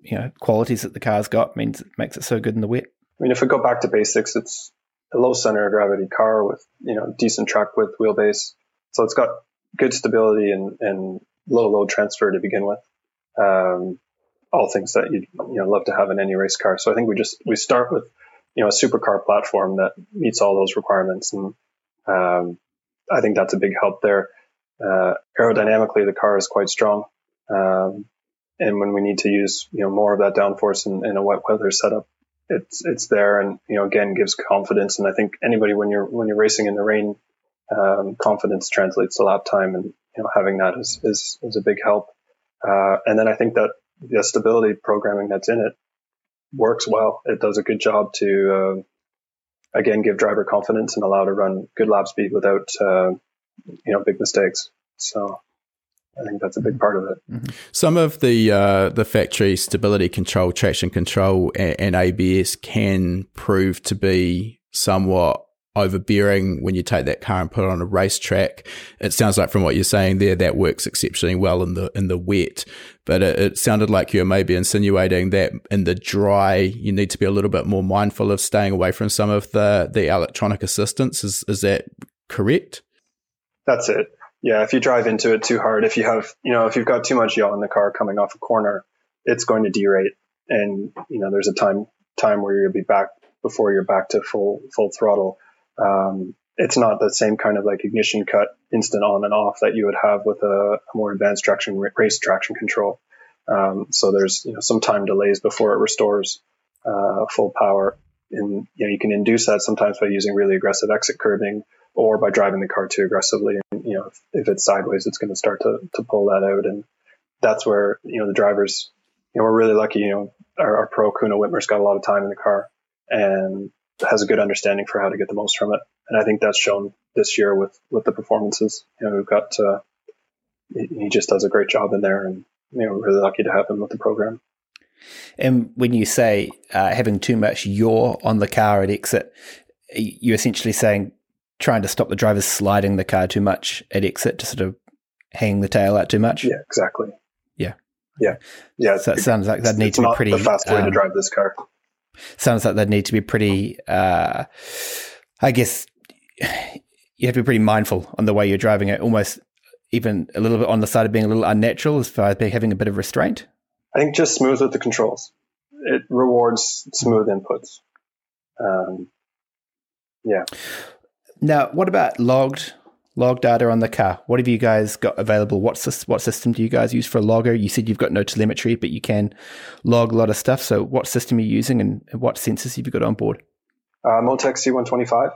you know qualities that the car's got means it makes it so good in the wet? I mean, if we go back to basics, it's a low center of gravity car with you know decent track width wheelbase, so it's got good stability and, and low load transfer to begin with. Um, all things that you you know love to have in any race car. So I think we just we start with you know a supercar platform that meets all those requirements, and um, I think that's a big help there. Uh, aerodynamically, the car is quite strong. Um, and when we need to use, you know, more of that downforce in, in a wet weather setup, it's it's there, and you know again gives confidence. And I think anybody when you're when you're racing in the rain, um, confidence translates to lap time, and you know having that is is, is a big help. Uh, and then I think that the stability programming that's in it works well. It does a good job to uh, again give driver confidence and allow to run good lap speed without uh, you know big mistakes. So I think that's a big part of it. Mm-hmm. Some of the uh, the factory stability control, traction control, and, and, ABS can prove to be somewhat overbearing when you take that car and put it on a racetrack. It sounds like from what you're saying there, that works exceptionally well in the in the wet. But it, it sounded like you're maybe insinuating that in the dry, you need to be a little bit more mindful of staying away from some of the the electronic assistance. Is is that correct? That's it yeah, if you drive into it too hard, if you have, you know, if you've got too much yaw in the car coming off a corner, it's going to derate. And, you know, there's a time, time where you'll be back before you're back to full, full throttle. Um, it's not the same kind of like ignition cut instant on and off that you would have with a, a more advanced traction race traction control. Um, so there's, you know, some time delays before it restores, uh, full power. And, you know, you can induce that sometimes by using really aggressive exit curving or by driving the car too aggressively. And, you know, if, if it's sideways, it's going to start to, to pull that out. And that's where, you know, the drivers, you know, we're really lucky, you know, our, our pro Kuno Wittmer's got a lot of time in the car and has a good understanding for how to get the most from it. And I think that's shown this year with, with the performances. You know, we've got, uh, he just does a great job in there and, you know, we're really lucky to have him with the program. And when you say uh, having too much yaw on the car at exit, you're essentially saying trying to stop the drivers sliding the car too much at exit to sort of hang the tail out too much. Yeah, exactly. Yeah. Yeah. Yeah. So it sounds like that need to be pretty the fast way um, to drive this car. Sounds like they'd need to be pretty uh, I guess you have to be pretty mindful on the way you're driving it, almost even a little bit on the side of being a little unnatural as far as having a bit of restraint. I think just smooth with the controls. It rewards smooth inputs. Um, yeah. Now, what about logged log data on the car? What have you guys got available? What, what system do you guys use for a logger? You said you've got no telemetry, but you can log a lot of stuff. So, what system are you using and, what sensors have you got on board? Uh, Motec C125.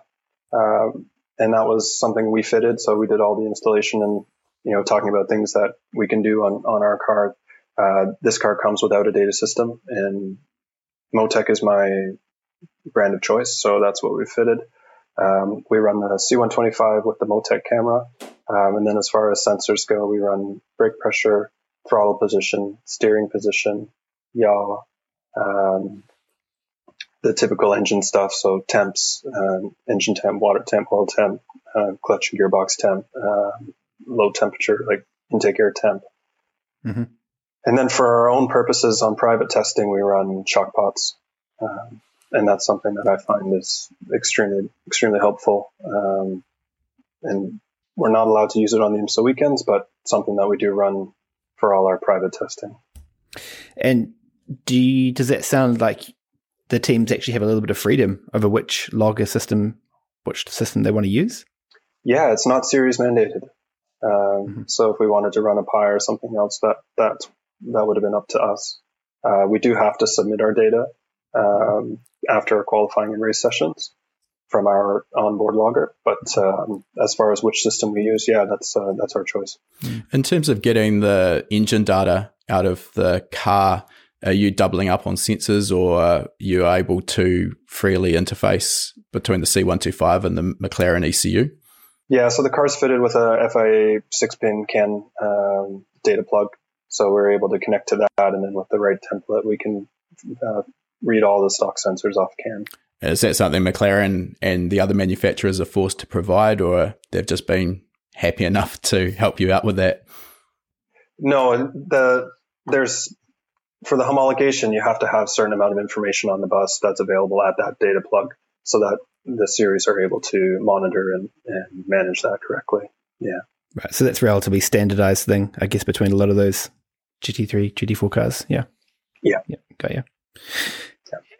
Um, and that was something we fitted. So, we did all the installation and, you know, talking about things that we can do on, on our car. Uh, this car comes without a data system, and Motec is my brand of choice. So, that's what we fitted. Um, we run the C125 with the Motec camera. Um, and then as far as sensors go, we run brake pressure, throttle position, steering position, yaw, um, the typical engine stuff. So temps, um, engine temp, water temp, oil temp, uh, clutch and gearbox temp, uh, low temperature, like intake air temp. Mm-hmm. And then for our own purposes on private testing, we run shock pots. Um, and that's something that I find is extremely extremely helpful. Um, and we're not allowed to use it on the IMSA weekends, but something that we do run for all our private testing. And do you, does that sound like the teams actually have a little bit of freedom over which logger system, which system they want to use? Yeah, it's not series mandated. Um, mm-hmm. So if we wanted to run a Pi or something else, that that that would have been up to us. Uh, we do have to submit our data um, after qualifying and race sessions from our onboard logger. But um, as far as which system we use, yeah, that's uh, that's our choice. In terms of getting the engine data out of the car, are you doubling up on sensors, or are you able to freely interface between the C125 and the McLaren ECU? Yeah, so the car's fitted with a FIA six-pin CAN um, data plug, so we're able to connect to that, and then with the right template, we can uh, read all the stock sensors off CAN. Is that something McLaren and the other manufacturers are forced to provide, or they've just been happy enough to help you out with that? No, the there's for the homologation, you have to have a certain amount of information on the bus that's available at that data plug, so that the series are able to monitor and, and manage that correctly. Yeah. Right. So that's relatively standardized thing, I guess, between a lot of those GT3, GT4 cars. Yeah. Yeah. Yeah. Got you.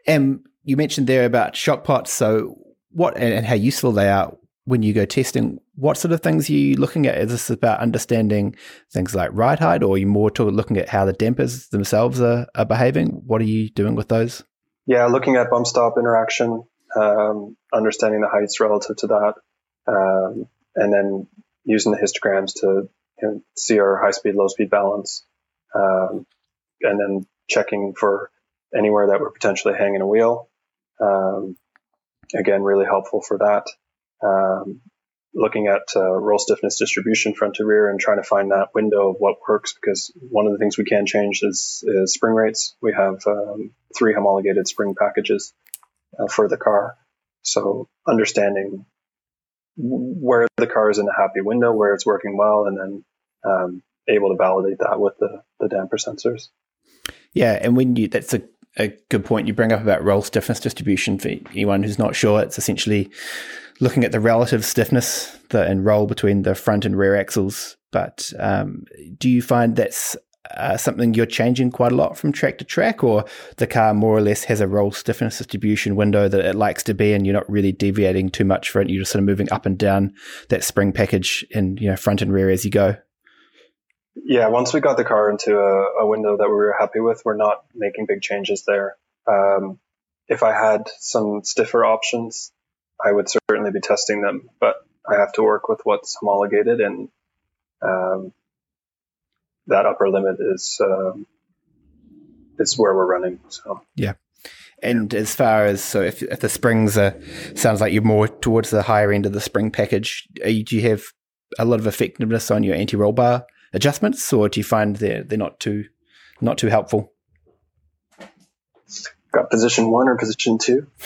And you mentioned there about shock pots. So, what and how useful they are when you go testing. What sort of things are you looking at? Is this about understanding things like ride height, or are you more to looking at how the dampers themselves are, are behaving? What are you doing with those? Yeah, looking at bump stop interaction, um, understanding the heights relative to that, um, and then using the histograms to you know, see our high speed, low speed balance, um, and then checking for anywhere that we're potentially hanging a wheel. Um, again, really helpful for that. Um, looking at uh, roll stiffness distribution front to rear and trying to find that window of what works because one of the things we can change is, is spring rates. We have um, three homologated spring packages uh, for the car. So understanding where the car is in a happy window, where it's working well, and then um, able to validate that with the, the damper sensors. Yeah, and when you that's a, a good point you bring up about roll stiffness distribution for anyone who's not sure. It's essentially looking at the relative stiffness and roll between the front and rear axles. But um, do you find that's uh, something you're changing quite a lot from track to track, or the car more or less has a roll stiffness distribution window that it likes to be, and you're not really deviating too much from it. You're just sort of moving up and down that spring package in you know front and rear as you go. Yeah, once we got the car into a, a window that we were happy with, we're not making big changes there. Um, if I had some stiffer options, I would certainly be testing them, but I have to work with what's homologated, and um, that upper limit is um, is where we're running. So yeah. And as far as so, if, if the springs are, sounds like you're more towards the higher end of the spring package. You, do you have a lot of effectiveness on your anti roll bar adjustments, or do you find they're they're not too not too helpful? Got position one or position two. [laughs]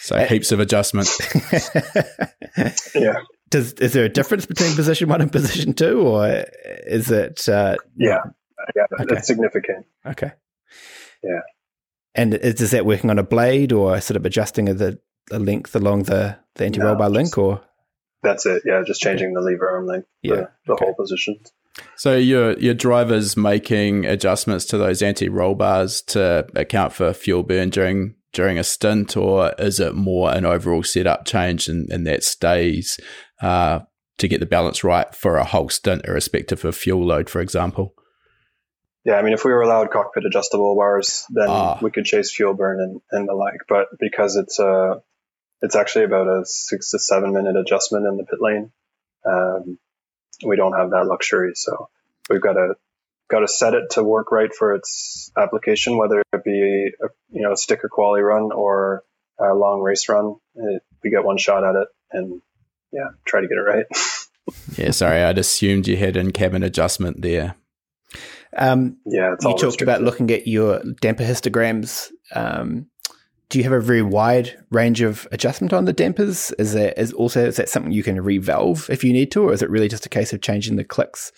so heaps of adjustment. [laughs] yeah. Does is there a difference between position one and position two, or is it? Uh, yeah, yeah, okay. it's significant. Okay. Yeah. And is, is that working on a blade, or sort of adjusting the the length along the the anti roll no, bar link, or? That's it. Yeah, just changing the lever arm length. Yeah. The, the okay. whole position. So your your driver's making adjustments to those anti roll bars to account for fuel burn during during a stint, or is it more an overall setup change and, and that stays uh, to get the balance right for a whole stint, irrespective of fuel load, for example? Yeah, I mean, if we were allowed cockpit adjustable bars, then ah. we could chase fuel burn and, and the like. But because it's a, it's actually about a six to seven minute adjustment in the pit lane. Um, we don't have that luxury. So we've got to got to set it to work right for its application, whether it be a, you know a sticker quality run or a long race run. It, we get one shot at it, and yeah, try to get it right. [laughs] yeah, sorry, I'd assumed you had in cabin adjustment there. Um, yeah, you talked about looking at your damper histograms. Um, do you have a very wide range of adjustment on the dampers? Is that is also is that something you can revalve if you need to, or is it really just a case of changing the clicks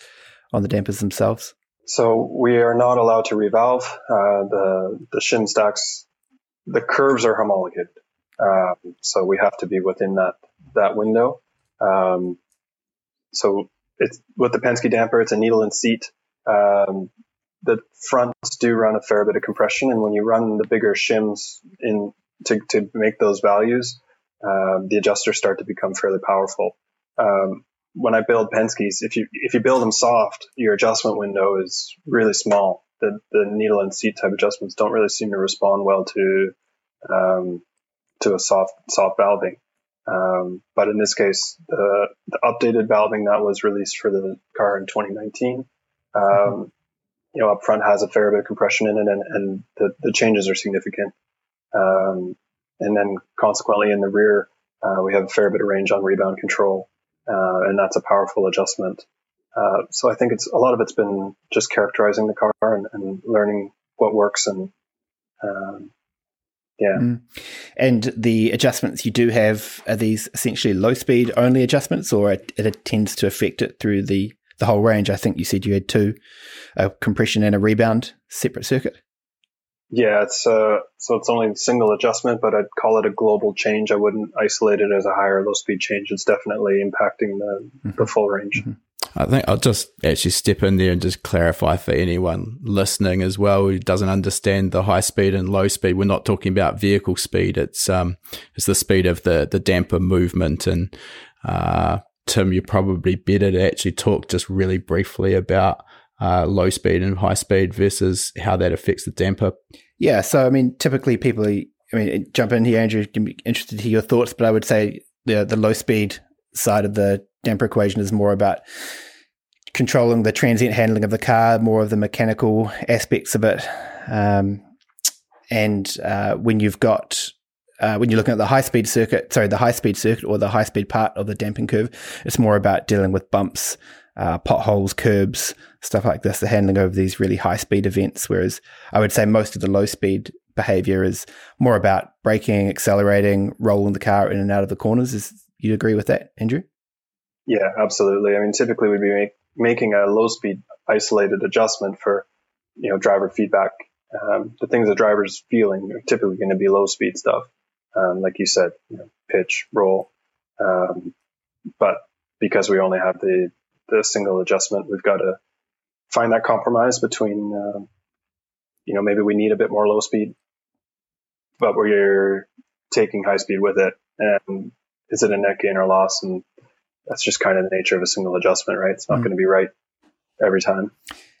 on the dampers themselves? So we are not allowed to revalve uh, the the shim stacks. The curves are homologated, um, so we have to be within that that window. Um, so it's with the Penske damper, it's a needle and seat. Um, the fronts do run a fair bit of compression, and when you run the bigger shims in to, to make those values, um, the adjusters start to become fairly powerful. Um, when I build Penske's, if you if you build them soft, your adjustment window is really small. The the needle and seat type adjustments don't really seem to respond well to um, to a soft soft valving. Um, but in this case, the, the updated valving that was released for the car in 2019 um, you know, up front has a fair bit of compression in it and, and the, the changes are significant. Um, and then consequently in the rear, uh, we have a fair bit of range on rebound control. Uh, and that's a powerful adjustment. Uh, so I think it's a lot of it's been just characterizing the car and, and learning what works and, um, yeah. Mm. And the adjustments you do have are these essentially low speed only adjustments, or it, it tends to affect it through the the whole range. I think you said you had two, a compression and a rebound separate circuit. Yeah, it's uh, so it's only a single adjustment, but I'd call it a global change. I wouldn't isolate it as a high or low speed change. It's definitely impacting the, mm-hmm. the full range. Mm-hmm. I think I'll just actually step in there and just clarify for anyone listening as well who doesn't understand the high speed and low speed. We're not talking about vehicle speed. It's um, it's the speed of the the damper movement and uh, Tim, you're probably better to actually talk just really briefly about uh, low speed and high speed versus how that affects the damper. Yeah, so I mean, typically people, I mean, jump in here, Andrew. Can be interested to hear your thoughts, but I would say the the low speed side of the damper equation is more about controlling the transient handling of the car, more of the mechanical aspects of it. Um, and uh, when you've got uh, when you're looking at the high speed circuit, sorry, the high speed circuit or the high speed part of the damping curve, it's more about dealing with bumps, uh, potholes, curbs, stuff like this, the handling over these really high speed events. Whereas I would say most of the low speed behavior is more about braking, accelerating, rolling the car in and out of the corners. Is you agree with that, Andrew? Yeah, absolutely. I mean, typically we'd be make, making a low speed isolated adjustment for, you know, driver feedback. Um, the things the driver's feeling are typically going to be low speed stuff. Um, like you said, you know, pitch, roll. Um, but because we only have the, the single adjustment, we've got to find that compromise between, uh, you know, maybe we need a bit more low speed, but we're taking high speed with it. And is it a net gain or loss? And that's just kind of the nature of a single adjustment, right? It's not mm. going to be right every time.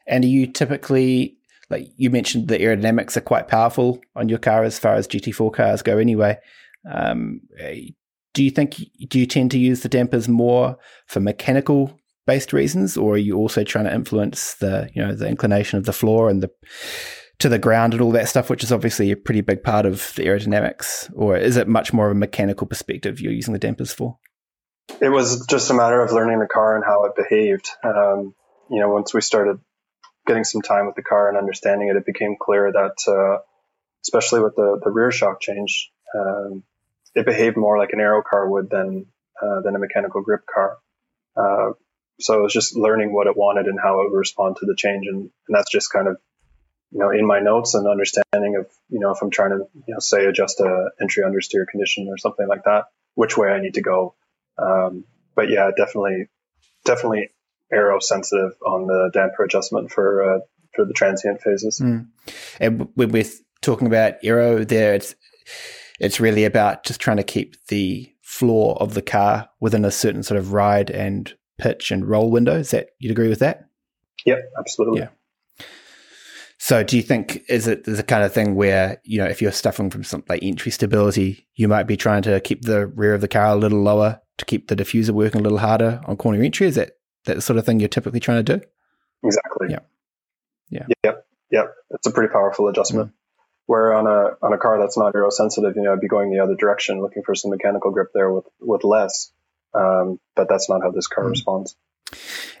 And are you typically like you mentioned the aerodynamics are quite powerful on your car as far as GT4 cars go anyway. Um, do you think do you tend to use the dampers more for mechanical based reasons or are you also trying to influence the you know the inclination of the floor and the to the ground and all that stuff which is obviously a pretty big part of the aerodynamics or is it much more of a mechanical perspective you're using the dampers for it was just a matter of learning the car and how it behaved. Um, you know, once we started getting some time with the car and understanding it, it became clear that, uh, especially with the, the rear shock change, um, it behaved more like an aero car would than uh, than a mechanical grip car. Uh, so it was just learning what it wanted and how it would respond to the change, and, and that's just kind of you know in my notes and understanding of you know if I'm trying to you know say adjust a entry understeer condition or something like that, which way I need to go um, but yeah, definitely, definitely aero sensitive on the damper adjustment for uh, for the transient phases. Mm. And when we're talking about aero, there it's it's really about just trying to keep the floor of the car within a certain sort of ride and pitch and roll window. Is that you'd agree with that? Yep, absolutely. Yeah. So, do you think is it the kind of thing where you know if you're suffering from something like entry stability, you might be trying to keep the rear of the car a little lower to keep the diffuser working a little harder on corner entry? Is that that the sort of thing you're typically trying to do? Exactly. Yeah. Yeah. Yep. Yep. It's a pretty powerful adjustment. Mm. Where on a on a car that's not aero sensitive, you know, I'd be going the other direction, looking for some mechanical grip there with with less. Um, but that's not how this car mm. responds.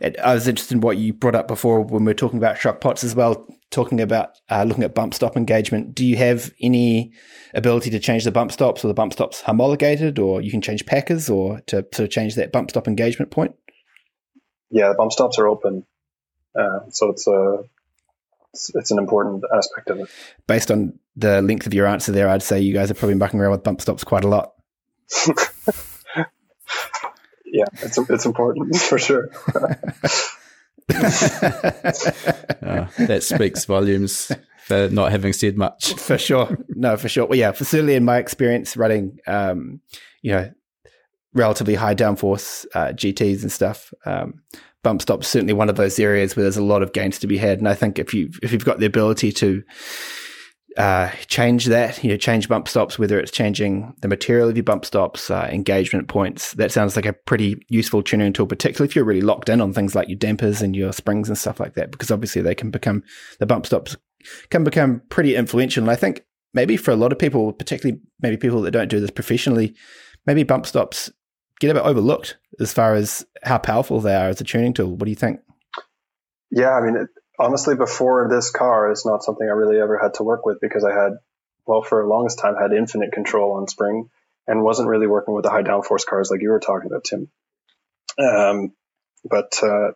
I was interested in what you brought up before when we were talking about shock pots as well, talking about uh, looking at bump stop engagement. Do you have any ability to change the bump stops or the bump stops homologated, or you can change packers or to sort of change that bump stop engagement point? Yeah, the bump stops are open. Uh, so it's a it's, it's, an important aspect of it. Based on the length of your answer there, I'd say you guys are probably mucking around with bump stops quite a lot. [laughs] yeah, it's it's important [laughs] for sure. uh, [laughs] that speaks volumes for not having said much. For sure, no, for sure. Well, yeah, for certainly in my experience running, um, you know, relatively high downforce uh, GTS and stuff. Um, bump stops certainly one of those areas where there's a lot of gains to be had, and I think if you if you've got the ability to uh, change that, you know, change bump stops, whether it's changing the material of your bump stops, uh, engagement points. That sounds like a pretty useful tuning tool, particularly if you're really locked in on things like your dampers and your springs and stuff like that, because obviously they can become, the bump stops can become pretty influential. And I think maybe for a lot of people, particularly maybe people that don't do this professionally, maybe bump stops get a bit overlooked as far as how powerful they are as a tuning tool. What do you think? Yeah, I mean, it, honestly, before this car, it's not something I really ever had to work with because I had, well, for the longest time, had infinite control on spring and wasn't really working with the high downforce cars like you were talking about, Tim. Um, but uh,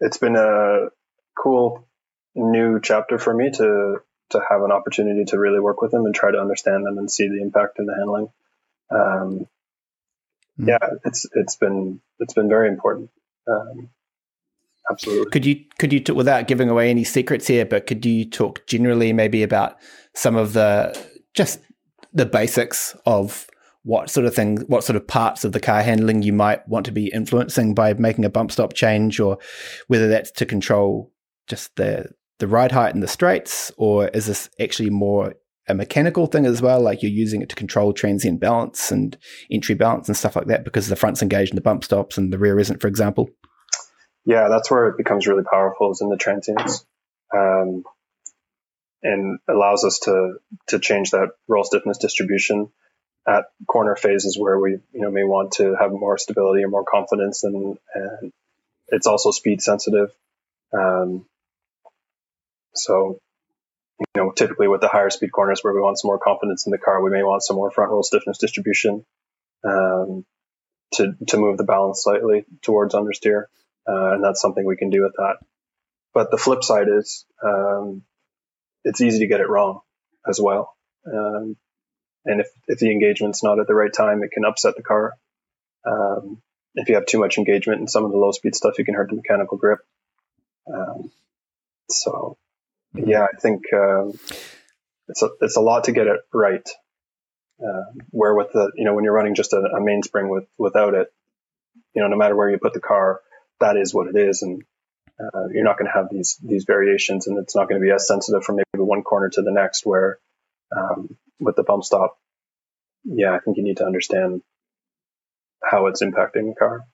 it's been a cool new chapter for me to to have an opportunity to really work with them and try to understand them and see the impact in the handling. Um. Yeah, it's it's been it's been very important. Um, absolutely. Could you could you t- without giving away any secrets here, but could you talk generally maybe about some of the just the basics of what sort of things, what sort of parts of the car handling you might want to be influencing by making a bump stop change, or whether that's to control just the the ride height in the straights, or is this actually more a mechanical thing as well? Like you're using it to control transient balance and entry balance and stuff like that because the front's engaged in the bump stops and the rear isn't, for example? Yeah, that's where it becomes really powerful is in the transients. Um, and allows us to to change that roll stiffness distribution at corner phases where we you know may want to have more stability or more confidence and, and it's also speed sensitive um, so you know typically with the higher speed corners where we want some more confidence in the car we may want some more front roll stiffness distribution um, to to move the balance slightly towards understeer uh, and that's something we can do with that but the flip side is um, it's easy to get it wrong as well. Um, and if, if the engagement's not at the right time, it can upset the car. Um, if you have too much engagement in some of the low speed stuff, you can hurt the mechanical grip. Um, so, yeah, I think um, it's a it's a lot to get it right. Uh, where with the you know when you're running just a, a mainspring with without it, you know no matter where you put the car, that is what it is, and uh, you're not going to have these these variations, and it's not going to be as sensitive from maybe one corner to the next. Where um, with the bump stop, yeah, I think you need to understand how it's impacting the car.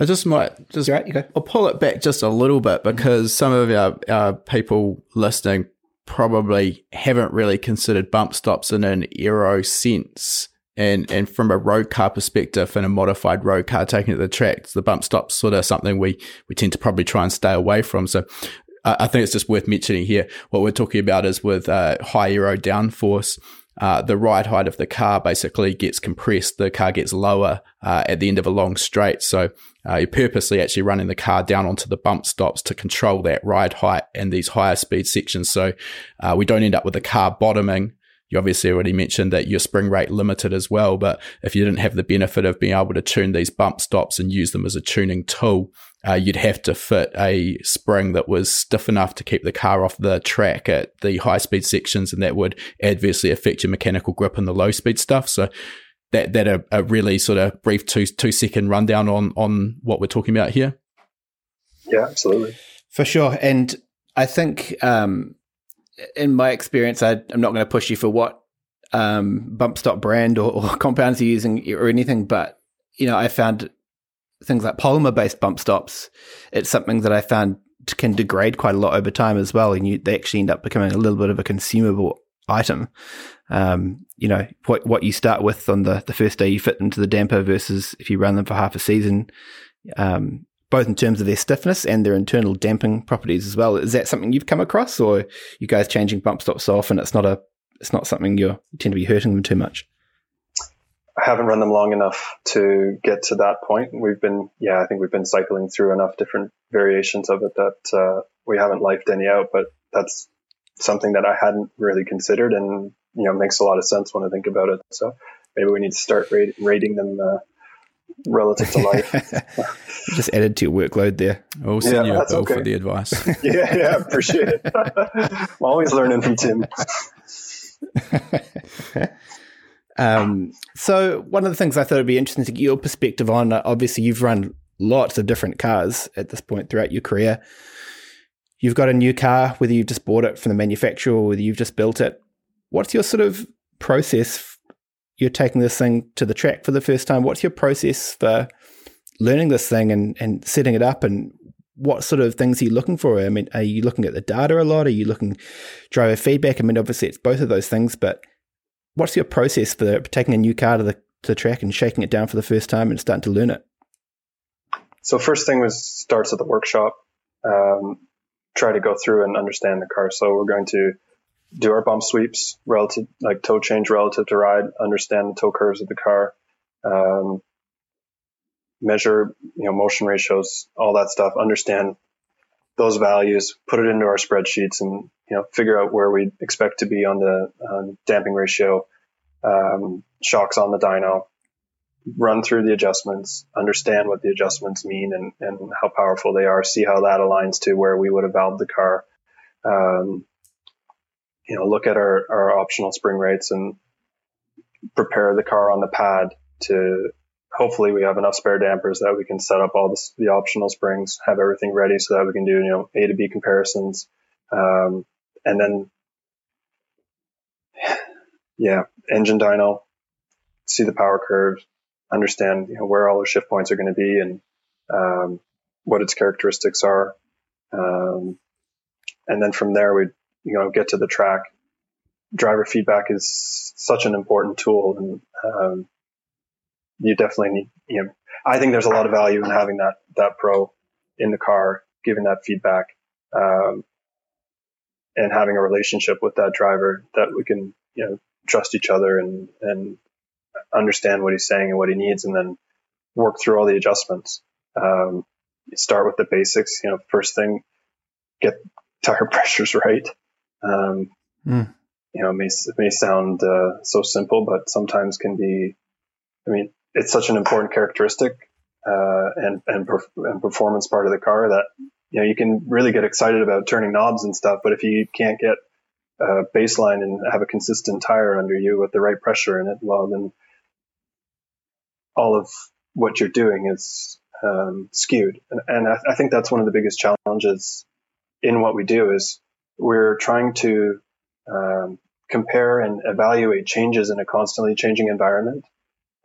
I just might just right, you go. I'll pull it back just a little bit because some of our, our people listening probably haven't really considered bump stops in an aero sense and and from a road car perspective and a modified road car taking it to the tracks, the bump stops sort of something we we tend to probably try and stay away from. So I think it's just worth mentioning here. What we're talking about is with uh, high aero downforce. Uh, the ride height of the car basically gets compressed. The car gets lower uh, at the end of a long straight. So uh, you're purposely actually running the car down onto the bump stops to control that ride height and these higher speed sections. So uh, we don't end up with the car bottoming you obviously already mentioned that your spring rate limited as well, but if you didn't have the benefit of being able to tune these bump stops and use them as a tuning tool, uh, you'd have to fit a spring that was stiff enough to keep the car off the track at the high speed sections, and that would adversely affect your mechanical grip in the low speed stuff. So that that a, a really sort of brief two two second rundown on on what we're talking about here. Yeah, absolutely, for sure. And I think um, in my experience, I, am not going to push you for what um, bump stop brand or, or, [laughs] compounds you're using or anything, but you know, I found things like polymer based bump stops. It's something that I found can degrade quite a lot over time as well, and you, they actually end up becoming a little bit of a consumable item. Um, you know, what what you start with on the the first day you fit into the damper versus if you run them for half a season. Um, both in terms of their stiffness and their internal damping properties as well. Is that something you've come across, or you guys changing bump stops so often? It's not a, it's not something you tend to be hurting them too much. I haven't run them long enough to get to that point. We've been, yeah, I think we've been cycling through enough different variations of it that uh, we haven't lifed any out. But that's something that I hadn't really considered, and you know, makes a lot of sense when I think about it. So maybe we need to start rating them uh, relative to [laughs] life. [laughs] Just added to your workload there. We'll send yeah, you a bill okay. for the advice. [laughs] yeah, yeah, appreciate it. I'm always learning from Tim. um, so one of the things I thought would be interesting to get your perspective on, uh, obviously you've run lots of different cars at this point throughout your career. You've got a new car, whether you've just bought it from the manufacturer or whether you've just built it. What's your sort of process you're taking this thing to the track for the first time. What's your process for learning this thing and, and setting it up? And what sort of things are you looking for? I mean, are you looking at the data a lot? Are you looking driver feedback? I mean, obviously it's both of those things, but what's your process for taking a new car to the, to the track and shaking it down for the first time and starting to learn it? So first thing was starts at the workshop. Um, try to go through and understand the car. So we're going to do our bump sweeps relative, like toe change relative to ride, understand the toe curves of the car, um, measure, you know, motion ratios, all that stuff, understand those values, put it into our spreadsheets and, you know, figure out where we expect to be on the um, damping ratio, um, shocks on the dyno, run through the adjustments, understand what the adjustments mean and, and how powerful they are, see how that aligns to where we would have valved the car. Um, you know, look at our, our optional spring rates and prepare the car on the pad to hopefully we have enough spare dampers that we can set up all this, the optional springs, have everything ready so that we can do, you know, A to B comparisons, Um, and then, yeah, engine dyno, see the power curves, understand you know, where all the shift points are going to be and um, what its characteristics are. Um, and then from there, we you know get to the track. Driver feedback is such an important tool, and um, you definitely need. You know, I think there's a lot of value in having that that pro in the car, giving that feedback, um, and having a relationship with that driver that we can you know trust each other and and understand what he's saying and what he needs, and then work through all the adjustments. Um, start with the basics. You know, first thing, get tire [laughs] pressures right. Um, mm. You know, it may, it may sound uh, so simple, but sometimes can be. I mean, it's such an important characteristic uh, and and, perf- and performance part of the car that you know you can really get excited about turning knobs and stuff, but if you can't get a baseline and have a consistent tire under you with the right pressure in it, well, then all of what you're doing is um, skewed. And, and I, I, think that's one of the biggest challenges in what we do is we're trying to um, compare and evaluate changes in a constantly changing environment.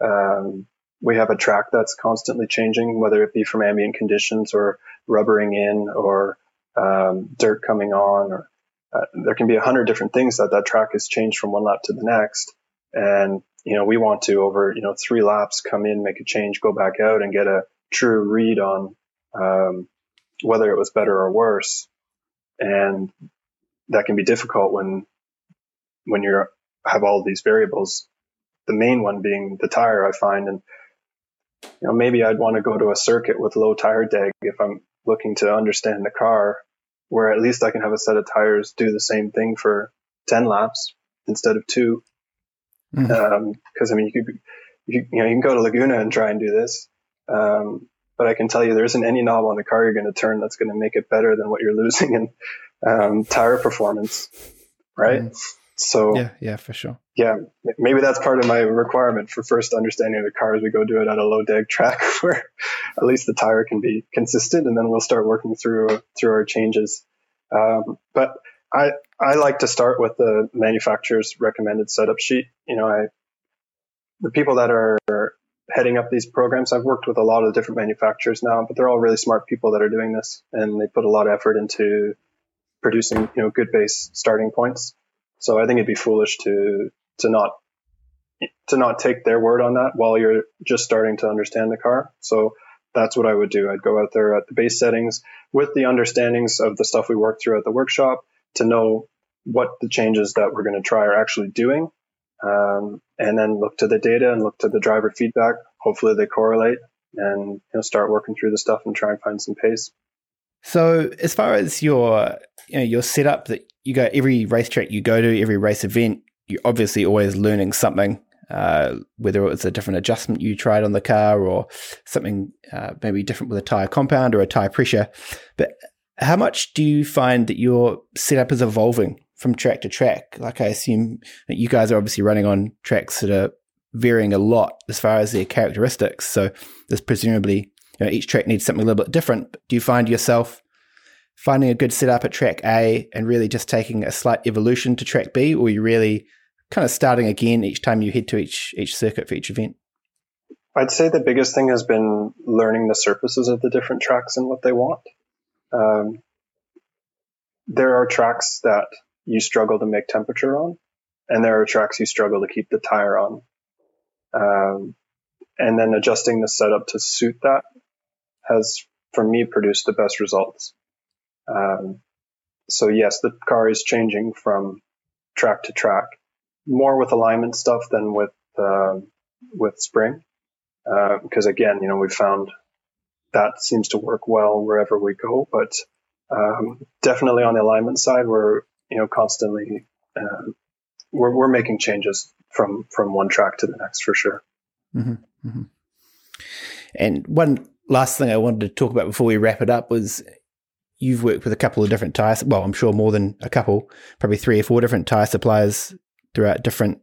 Um, we have a track that's constantly changing, whether it be from ambient conditions or rubbering in or um, dirt coming on, or uh, there can be a hundred different things that that track has changed from one lap to the next. And you know, we want to over you know three laps come in, make a change, go back out, and get a true read on um, whether it was better or worse, and that can be difficult when when you have all these variables. The main one being the tire, I find, and you know maybe I'd want to go to a circuit with low tire deg if I'm looking to understand the car, where at least I can have a set of tires do the same thing for ten laps instead of two. Because mm-hmm. um, I mean, you could you, you know you can go to Laguna and try and do this, um, but I can tell you there isn't any knob on the car you're going to turn that's going to make it better than what you're [laughs] losing in um, tire performance, right? Mm. So yeah, yeah, for sure. Yeah, maybe that's part of my requirement for first understanding the car as we go do it at a low deg [laughs] track where at least the tire can be consistent, and then we'll start working through through our changes. Um, but I I like to start with the manufacturer's recommended setup sheet. You know, I the people that are heading up these programs. I've worked with a lot of different manufacturers now, but they're all really smart people that are doing this, and they put a lot of effort into producing you know good base starting points. So I think it'd be foolish to to not to not take their word on that while you're just starting to understand the car. So that's what I would do. I'd go out there at the base settings with the understandings of the stuff we worked through at the workshop to know what the changes that we're going to try are actually doing um, and then look to the data and look to the driver feedback. Hopefully they correlate and you know, start working through the stuff and try and find some pace. So as far as your you know, your setup that you go every racetrack you go to, every race event, you're obviously always learning something. Uh, whether it was a different adjustment you tried on the car or something uh, maybe different with a tire compound or a tire pressure, but how much do you find that your setup is evolving from track to track. Like I assume that you guys are obviously running on tracks that are varying a lot as far as their characteristics. So there's presumably you know, each track needs something a little bit different. Do you find yourself finding a good setup at track A and really just taking a slight evolution to track B, or you really kind of starting again each time you head to each each circuit for each event? I'd say the biggest thing has been learning the surfaces of the different tracks and what they want. Um, there are tracks that you struggle to make temperature on, and there are tracks you struggle to keep the tire on. Um, and then adjusting the setup to suit that has, for me, produced the best results. Um, so yes, the car is changing from track to track, more with alignment stuff than with uh, with spring, because uh, again, you know, we found that seems to work well wherever we go. But um, definitely on the alignment side, we're you know, constantly, uh, we're, we're making changes from, from one track to the next for sure. Mm-hmm, mm-hmm. And one last thing I wanted to talk about before we wrap it up was you've worked with a couple of different tires. Well, I'm sure more than a couple, probably three or four different tire suppliers throughout different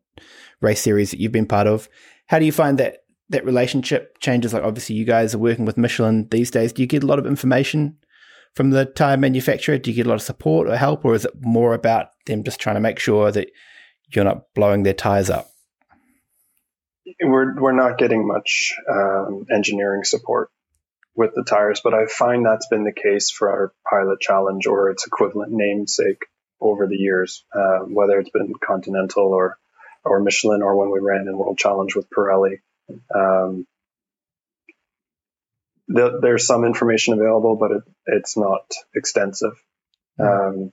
race series that you've been part of. How do you find that that relationship changes? Like obviously you guys are working with Michelin these days. Do you get a lot of information from the tire manufacturer? Do you get a lot of support or help, or is it more about them just trying to make sure that you're not blowing their tires up? We're we're not getting much um, engineering support with the tires, but I find that's been the case for our Pilot Challenge or its equivalent namesake over the years, uh, whether it's been Continental or or Michelin or when we ran in World Challenge with Pirelli. Um, the, there's some information available, but it, it's not extensive. Um,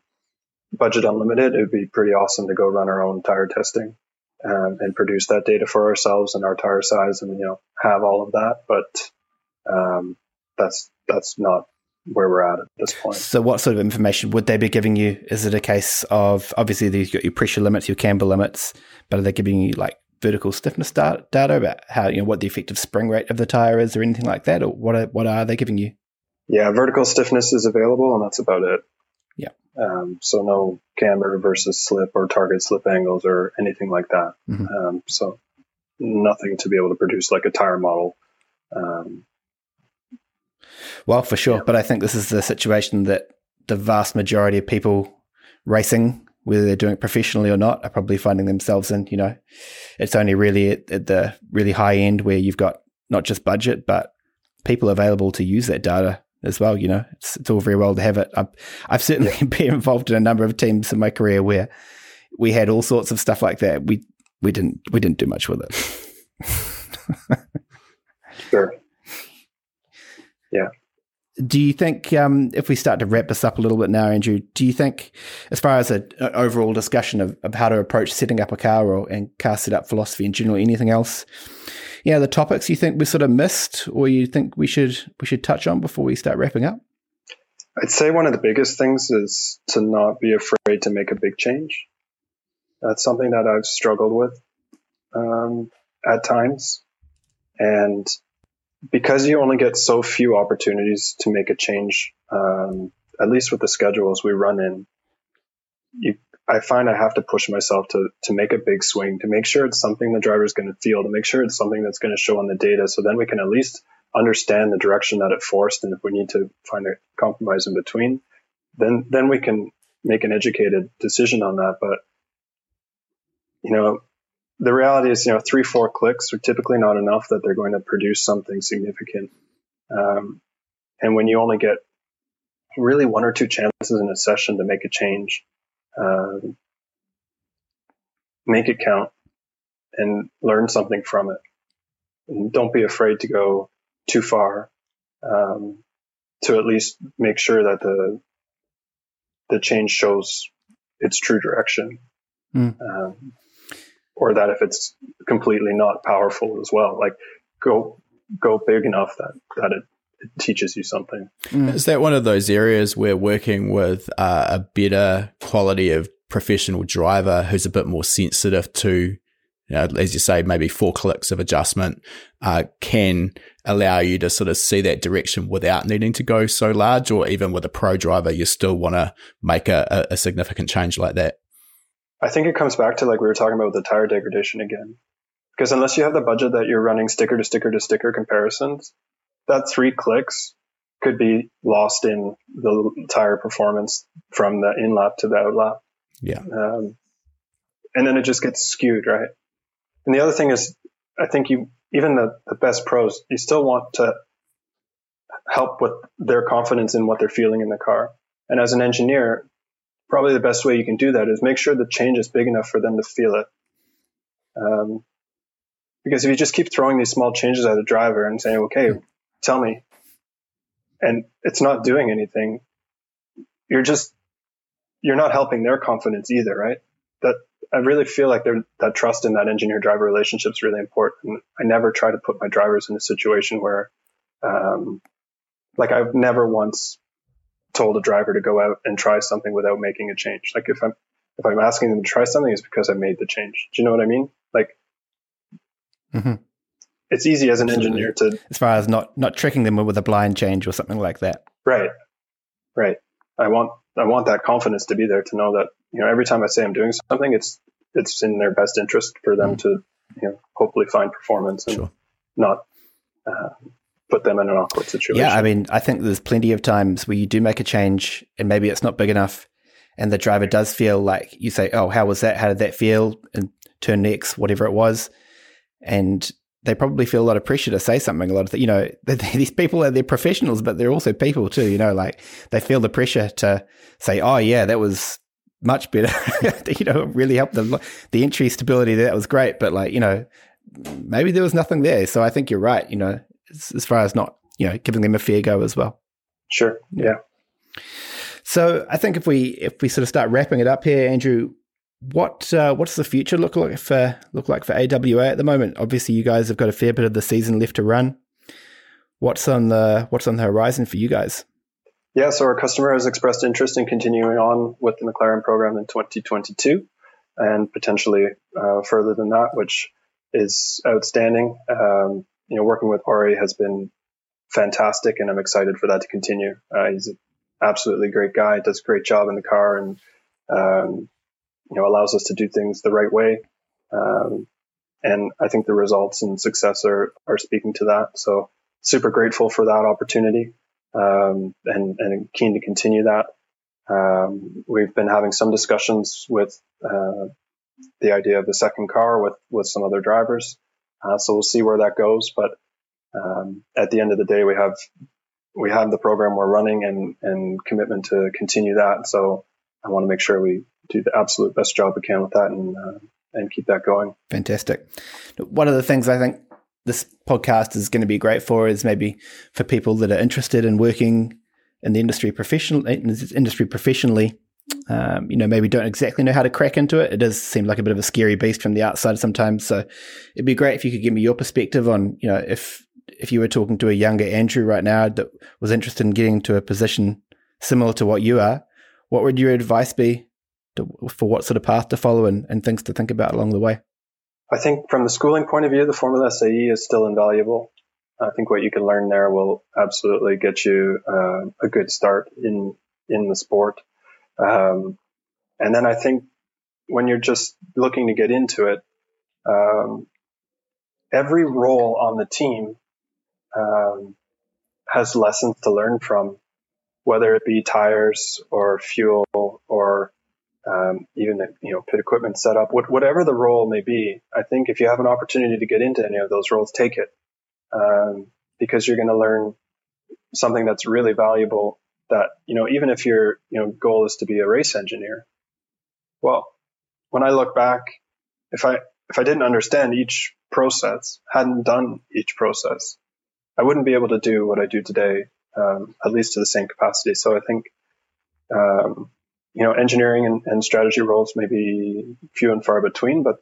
budget unlimited, it would be pretty awesome to go run our own tire testing um, and produce that data for ourselves and our tire size and you know have all of that. But um, that's that's not where we're at at this point. So, what sort of information would they be giving you? Is it a case of obviously you've got your pressure limits, your camber limits, but are they giving you like vertical stiffness data about how you know what the effective spring rate of the tire is, or anything like that, or what are, what are they giving you? Yeah, vertical stiffness is available, and that's about it. Yeah. Um, so no camber versus slip or target slip angles or anything like that. Mm-hmm. Um, so nothing to be able to produce like a tire model. Um, well, for sure. But I think this is the situation that the vast majority of people racing, whether they're doing it professionally or not, are probably finding themselves in. You know, it's only really at, at the really high end where you've got not just budget, but people available to use that data as well. You know, it's, it's all very well to have it. I've, I've certainly yeah. [laughs] been involved in a number of teams in my career where we had all sorts of stuff like that. We we didn't we didn't do much with it. sure. Yeah. Do you think, um, if we start to wrap this up a little bit now, Andrew, do you think, as far as an overall discussion of, of how to approach setting up a car or, and car setup philosophy in general, anything else, yeah, the topics you think we sort of missed or you think we should we should touch on before we start wrapping up? I'd say one of the biggest things is to not be afraid to make a big change. That's something that I've struggled with um, at times, and because you only get so few opportunities to make a change, um, at least with the schedules we run in, you, I find I have to push myself to to make a big swing, to make sure it's something the driver is going to feel, to make sure it's something that's going to show on the data, so then we can at least understand the direction that it forced, and if we need to find a compromise in between, then then we can make an educated decision on that. But you know, the reality is, you know, three, four clicks are typically not enough that they're going to produce something significant. Um, and when you only get really one or two chances in a session to make a change, um, make it count and learn something from it. And don't be afraid to go too far um, to at least make sure that the the change shows its true direction. Mm. Um, or that if it's completely not powerful as well, like go go big enough that that it, it teaches you something. Mm. Is that one of those areas where working with uh, a better quality of professional driver who's a bit more sensitive to, you know, as you say, maybe four clicks of adjustment uh, can allow you to sort of see that direction without needing to go so large, or even with a pro driver, you still want to make a, a significant change like that? I think it comes back to like we were talking about with the tire degradation again. Because unless you have the budget that you're running sticker to sticker to sticker comparisons, that three clicks could be lost in the tire performance from the in lap to the out lap. Yeah. Um, and then it just gets skewed, right? And the other thing is, I think you, even the, the best pros, you still want to help with their confidence in what they're feeling in the car. And as an engineer, probably the best way you can do that is make sure the change is big enough for them to feel it. Um, because if you just keep throwing these small changes at a driver and saying, okay, tell me, and it's not doing anything, you're just, you're not helping their confidence either, right? That I really feel like that trust in that engineer driver relationship is really important. I never try to put my drivers in a situation where, um, like I've never once told a driver to go out and try something without making a change. Like if I'm if I'm asking them to try something, it's because I made the change. Do you know what I mean? Like mm-hmm. it's easy as an engineer to as far as not not tricking them with a blind change or something like that. Right, right. I want I want that confidence to be there to know that you know every time I say I'm doing something, it's it's in their best interest for them mm-hmm. to you know hopefully find performance and sure. not uh, put them in an awkward situation. Yeah, I mean, I think there's plenty of times where you do make a change and maybe it's not big enough, and the driver does feel like you say, "Oh, how was that? How did that feel?" and turn next, whatever it was, and they probably feel a lot of pressure to say something. A lot of you know [laughs] these people are they're professionals, but they're also people too. You know, like they feel the pressure to say, "Oh yeah, that was much better." [laughs] you know, really helped the the entry stability. That was great, but like you know, maybe there was nothing there. So I think you're right. You know, as, far as not you know giving them a fair go as well. Sure. Yeah. So I think if we if we sort of start wrapping it up here, Andrew, what uh, what's the future look like for look like for AWA at the moment? Obviously, you guys have got a fair bit of the season left to run. What's on the what's on the horizon for you guys? Yeah, so our customer has expressed interest in continuing on with the McLaren program in 2022 and potentially uh, further than that, which is outstanding. Um, you know, working with Orey has been fantastic, and I'm excited for that to continue. Uh, he's an absolutely great guy, does a great job in the car, and um, you know, allows us to do things the right way. Um, and I think the results and success are, are speaking to that. So super grateful for that opportunity. Um, and, and keen to continue that. Um, we've been having some discussions with, uh, the idea of the second car with, with some other drivers. Uh, so we'll see where that goes. But, um, at the end of the day, we have, we have the program we're running and, and commitment to continue that. So I want to make sure we do the absolute best job we can with that and uh, and keep that going. Fantastic. One of the things I think this podcast is going to be great for is maybe for people that are interested in working in the industry professional industry professionally. Um, you know, maybe don't exactly know how to crack into it. It does seem like a bit of a scary beast from the outside sometimes. So it'd be great if you could give me your perspective on, you know, if if you were talking to a younger Andrew right now that was interested in getting to a position similar to what you are, what would your advice be to, for what sort of path to follow and, and things to think about along the way? I think from the schooling point of view, the Formula SAE is still invaluable. I think what you can learn there will absolutely get you uh, a good start in in the sport. Um, and then I think when you're just looking to get into it, um, every role on the team um, has lessons to learn from, whether it be tires or fuel or um, even the you know pit equipment setup, what, whatever the role may be. I think if you have an opportunity to get into any of those roles, take it um, because you're going to learn something that's really valuable. That you know, even if your you know goal is to be a race engineer, well, when I look back, if I if I didn't understand each process, hadn't done each process, I wouldn't be able to do what I do today, um, at least to the same capacity. So I think um, you know, engineering and, and, strategy roles may be few and far between, but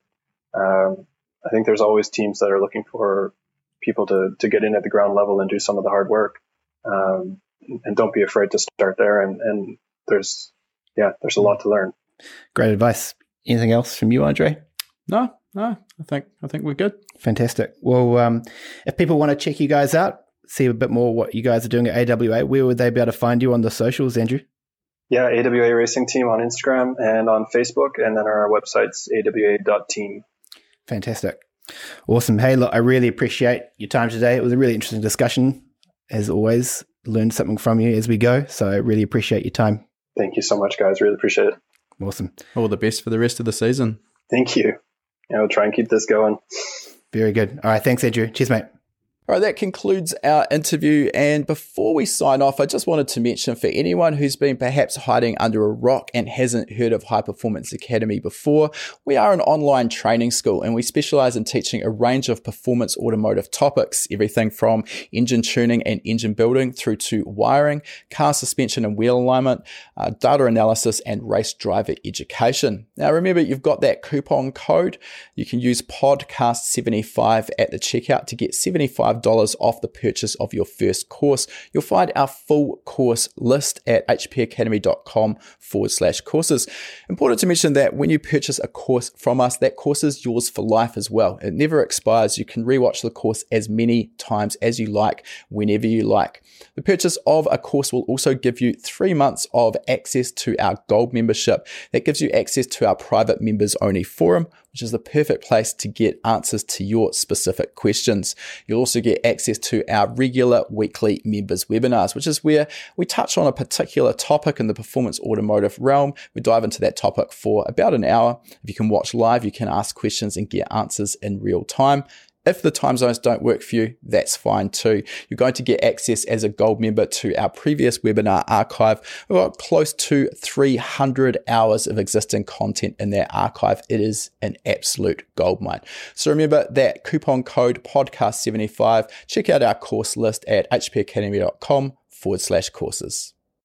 um, I think there's always teams that are looking for people to, to get in at the ground level and do some of the hard work. Um, and don't be afraid to start there. And, and there's, yeah, there's a lot to learn. Great advice. Anything else from you, Andre? No, no, I think, I think we're good. Fantastic. Well, um, if people want to check you guys out, see a bit more what you guys are doing at AWA, where would they be able to find you on the socials, Andrew? Yeah, AWA Racing Team on Instagram and on Facebook, and then our website's awa.team. Fantastic. Awesome. Hey, look, I really appreciate your time today. It was a really interesting discussion. As always, learned something from you as we go. So I really appreciate your time. Thank you so much, guys. Really appreciate it. Awesome. All the best for the rest of the season. Thank you. Yeah, we'll try and keep this going. Very good. All right. Thanks, Andrew. Cheers, mate. All right, that concludes our interview. And before we sign off, I just wanted to mention for anyone who's been perhaps hiding under a rock and hasn't heard of High Performance Academy before, we are an online training school and we specialize in teaching a range of performance automotive topics, everything from engine tuning and engine building through to wiring, car suspension and wheel alignment, uh, data analysis, and race driver education. Now, remember, you've got that coupon code. You can use podcast75 at the checkout to get 75 $25 off the purchase of your first course. You'll find our full course list at hpacademy.com forward slash courses. Important to mention that when you purchase a course from us, that course is yours for life as well. It never expires. You can rewatch the course as many times as you like, whenever you like. The purchase of a course will also give you three months of access to our gold membership. That gives you access to our private members only forum, which is the perfect place to get answers to your specific questions. You'll also get access to our regular weekly members webinars, which is where we touch on a particular topic in the performance automotive realm. We dive into that topic for about an hour. If you can watch live, you can ask questions and get answers in real time. If the time zones don't work for you, that's fine too. You're going to get access as a gold member to our previous webinar archive. We've got close to 300 hours of existing content in that archive. It is an absolute goldmine. So remember that coupon code podcast75. Check out our course list at hpacademy.com forward slash courses.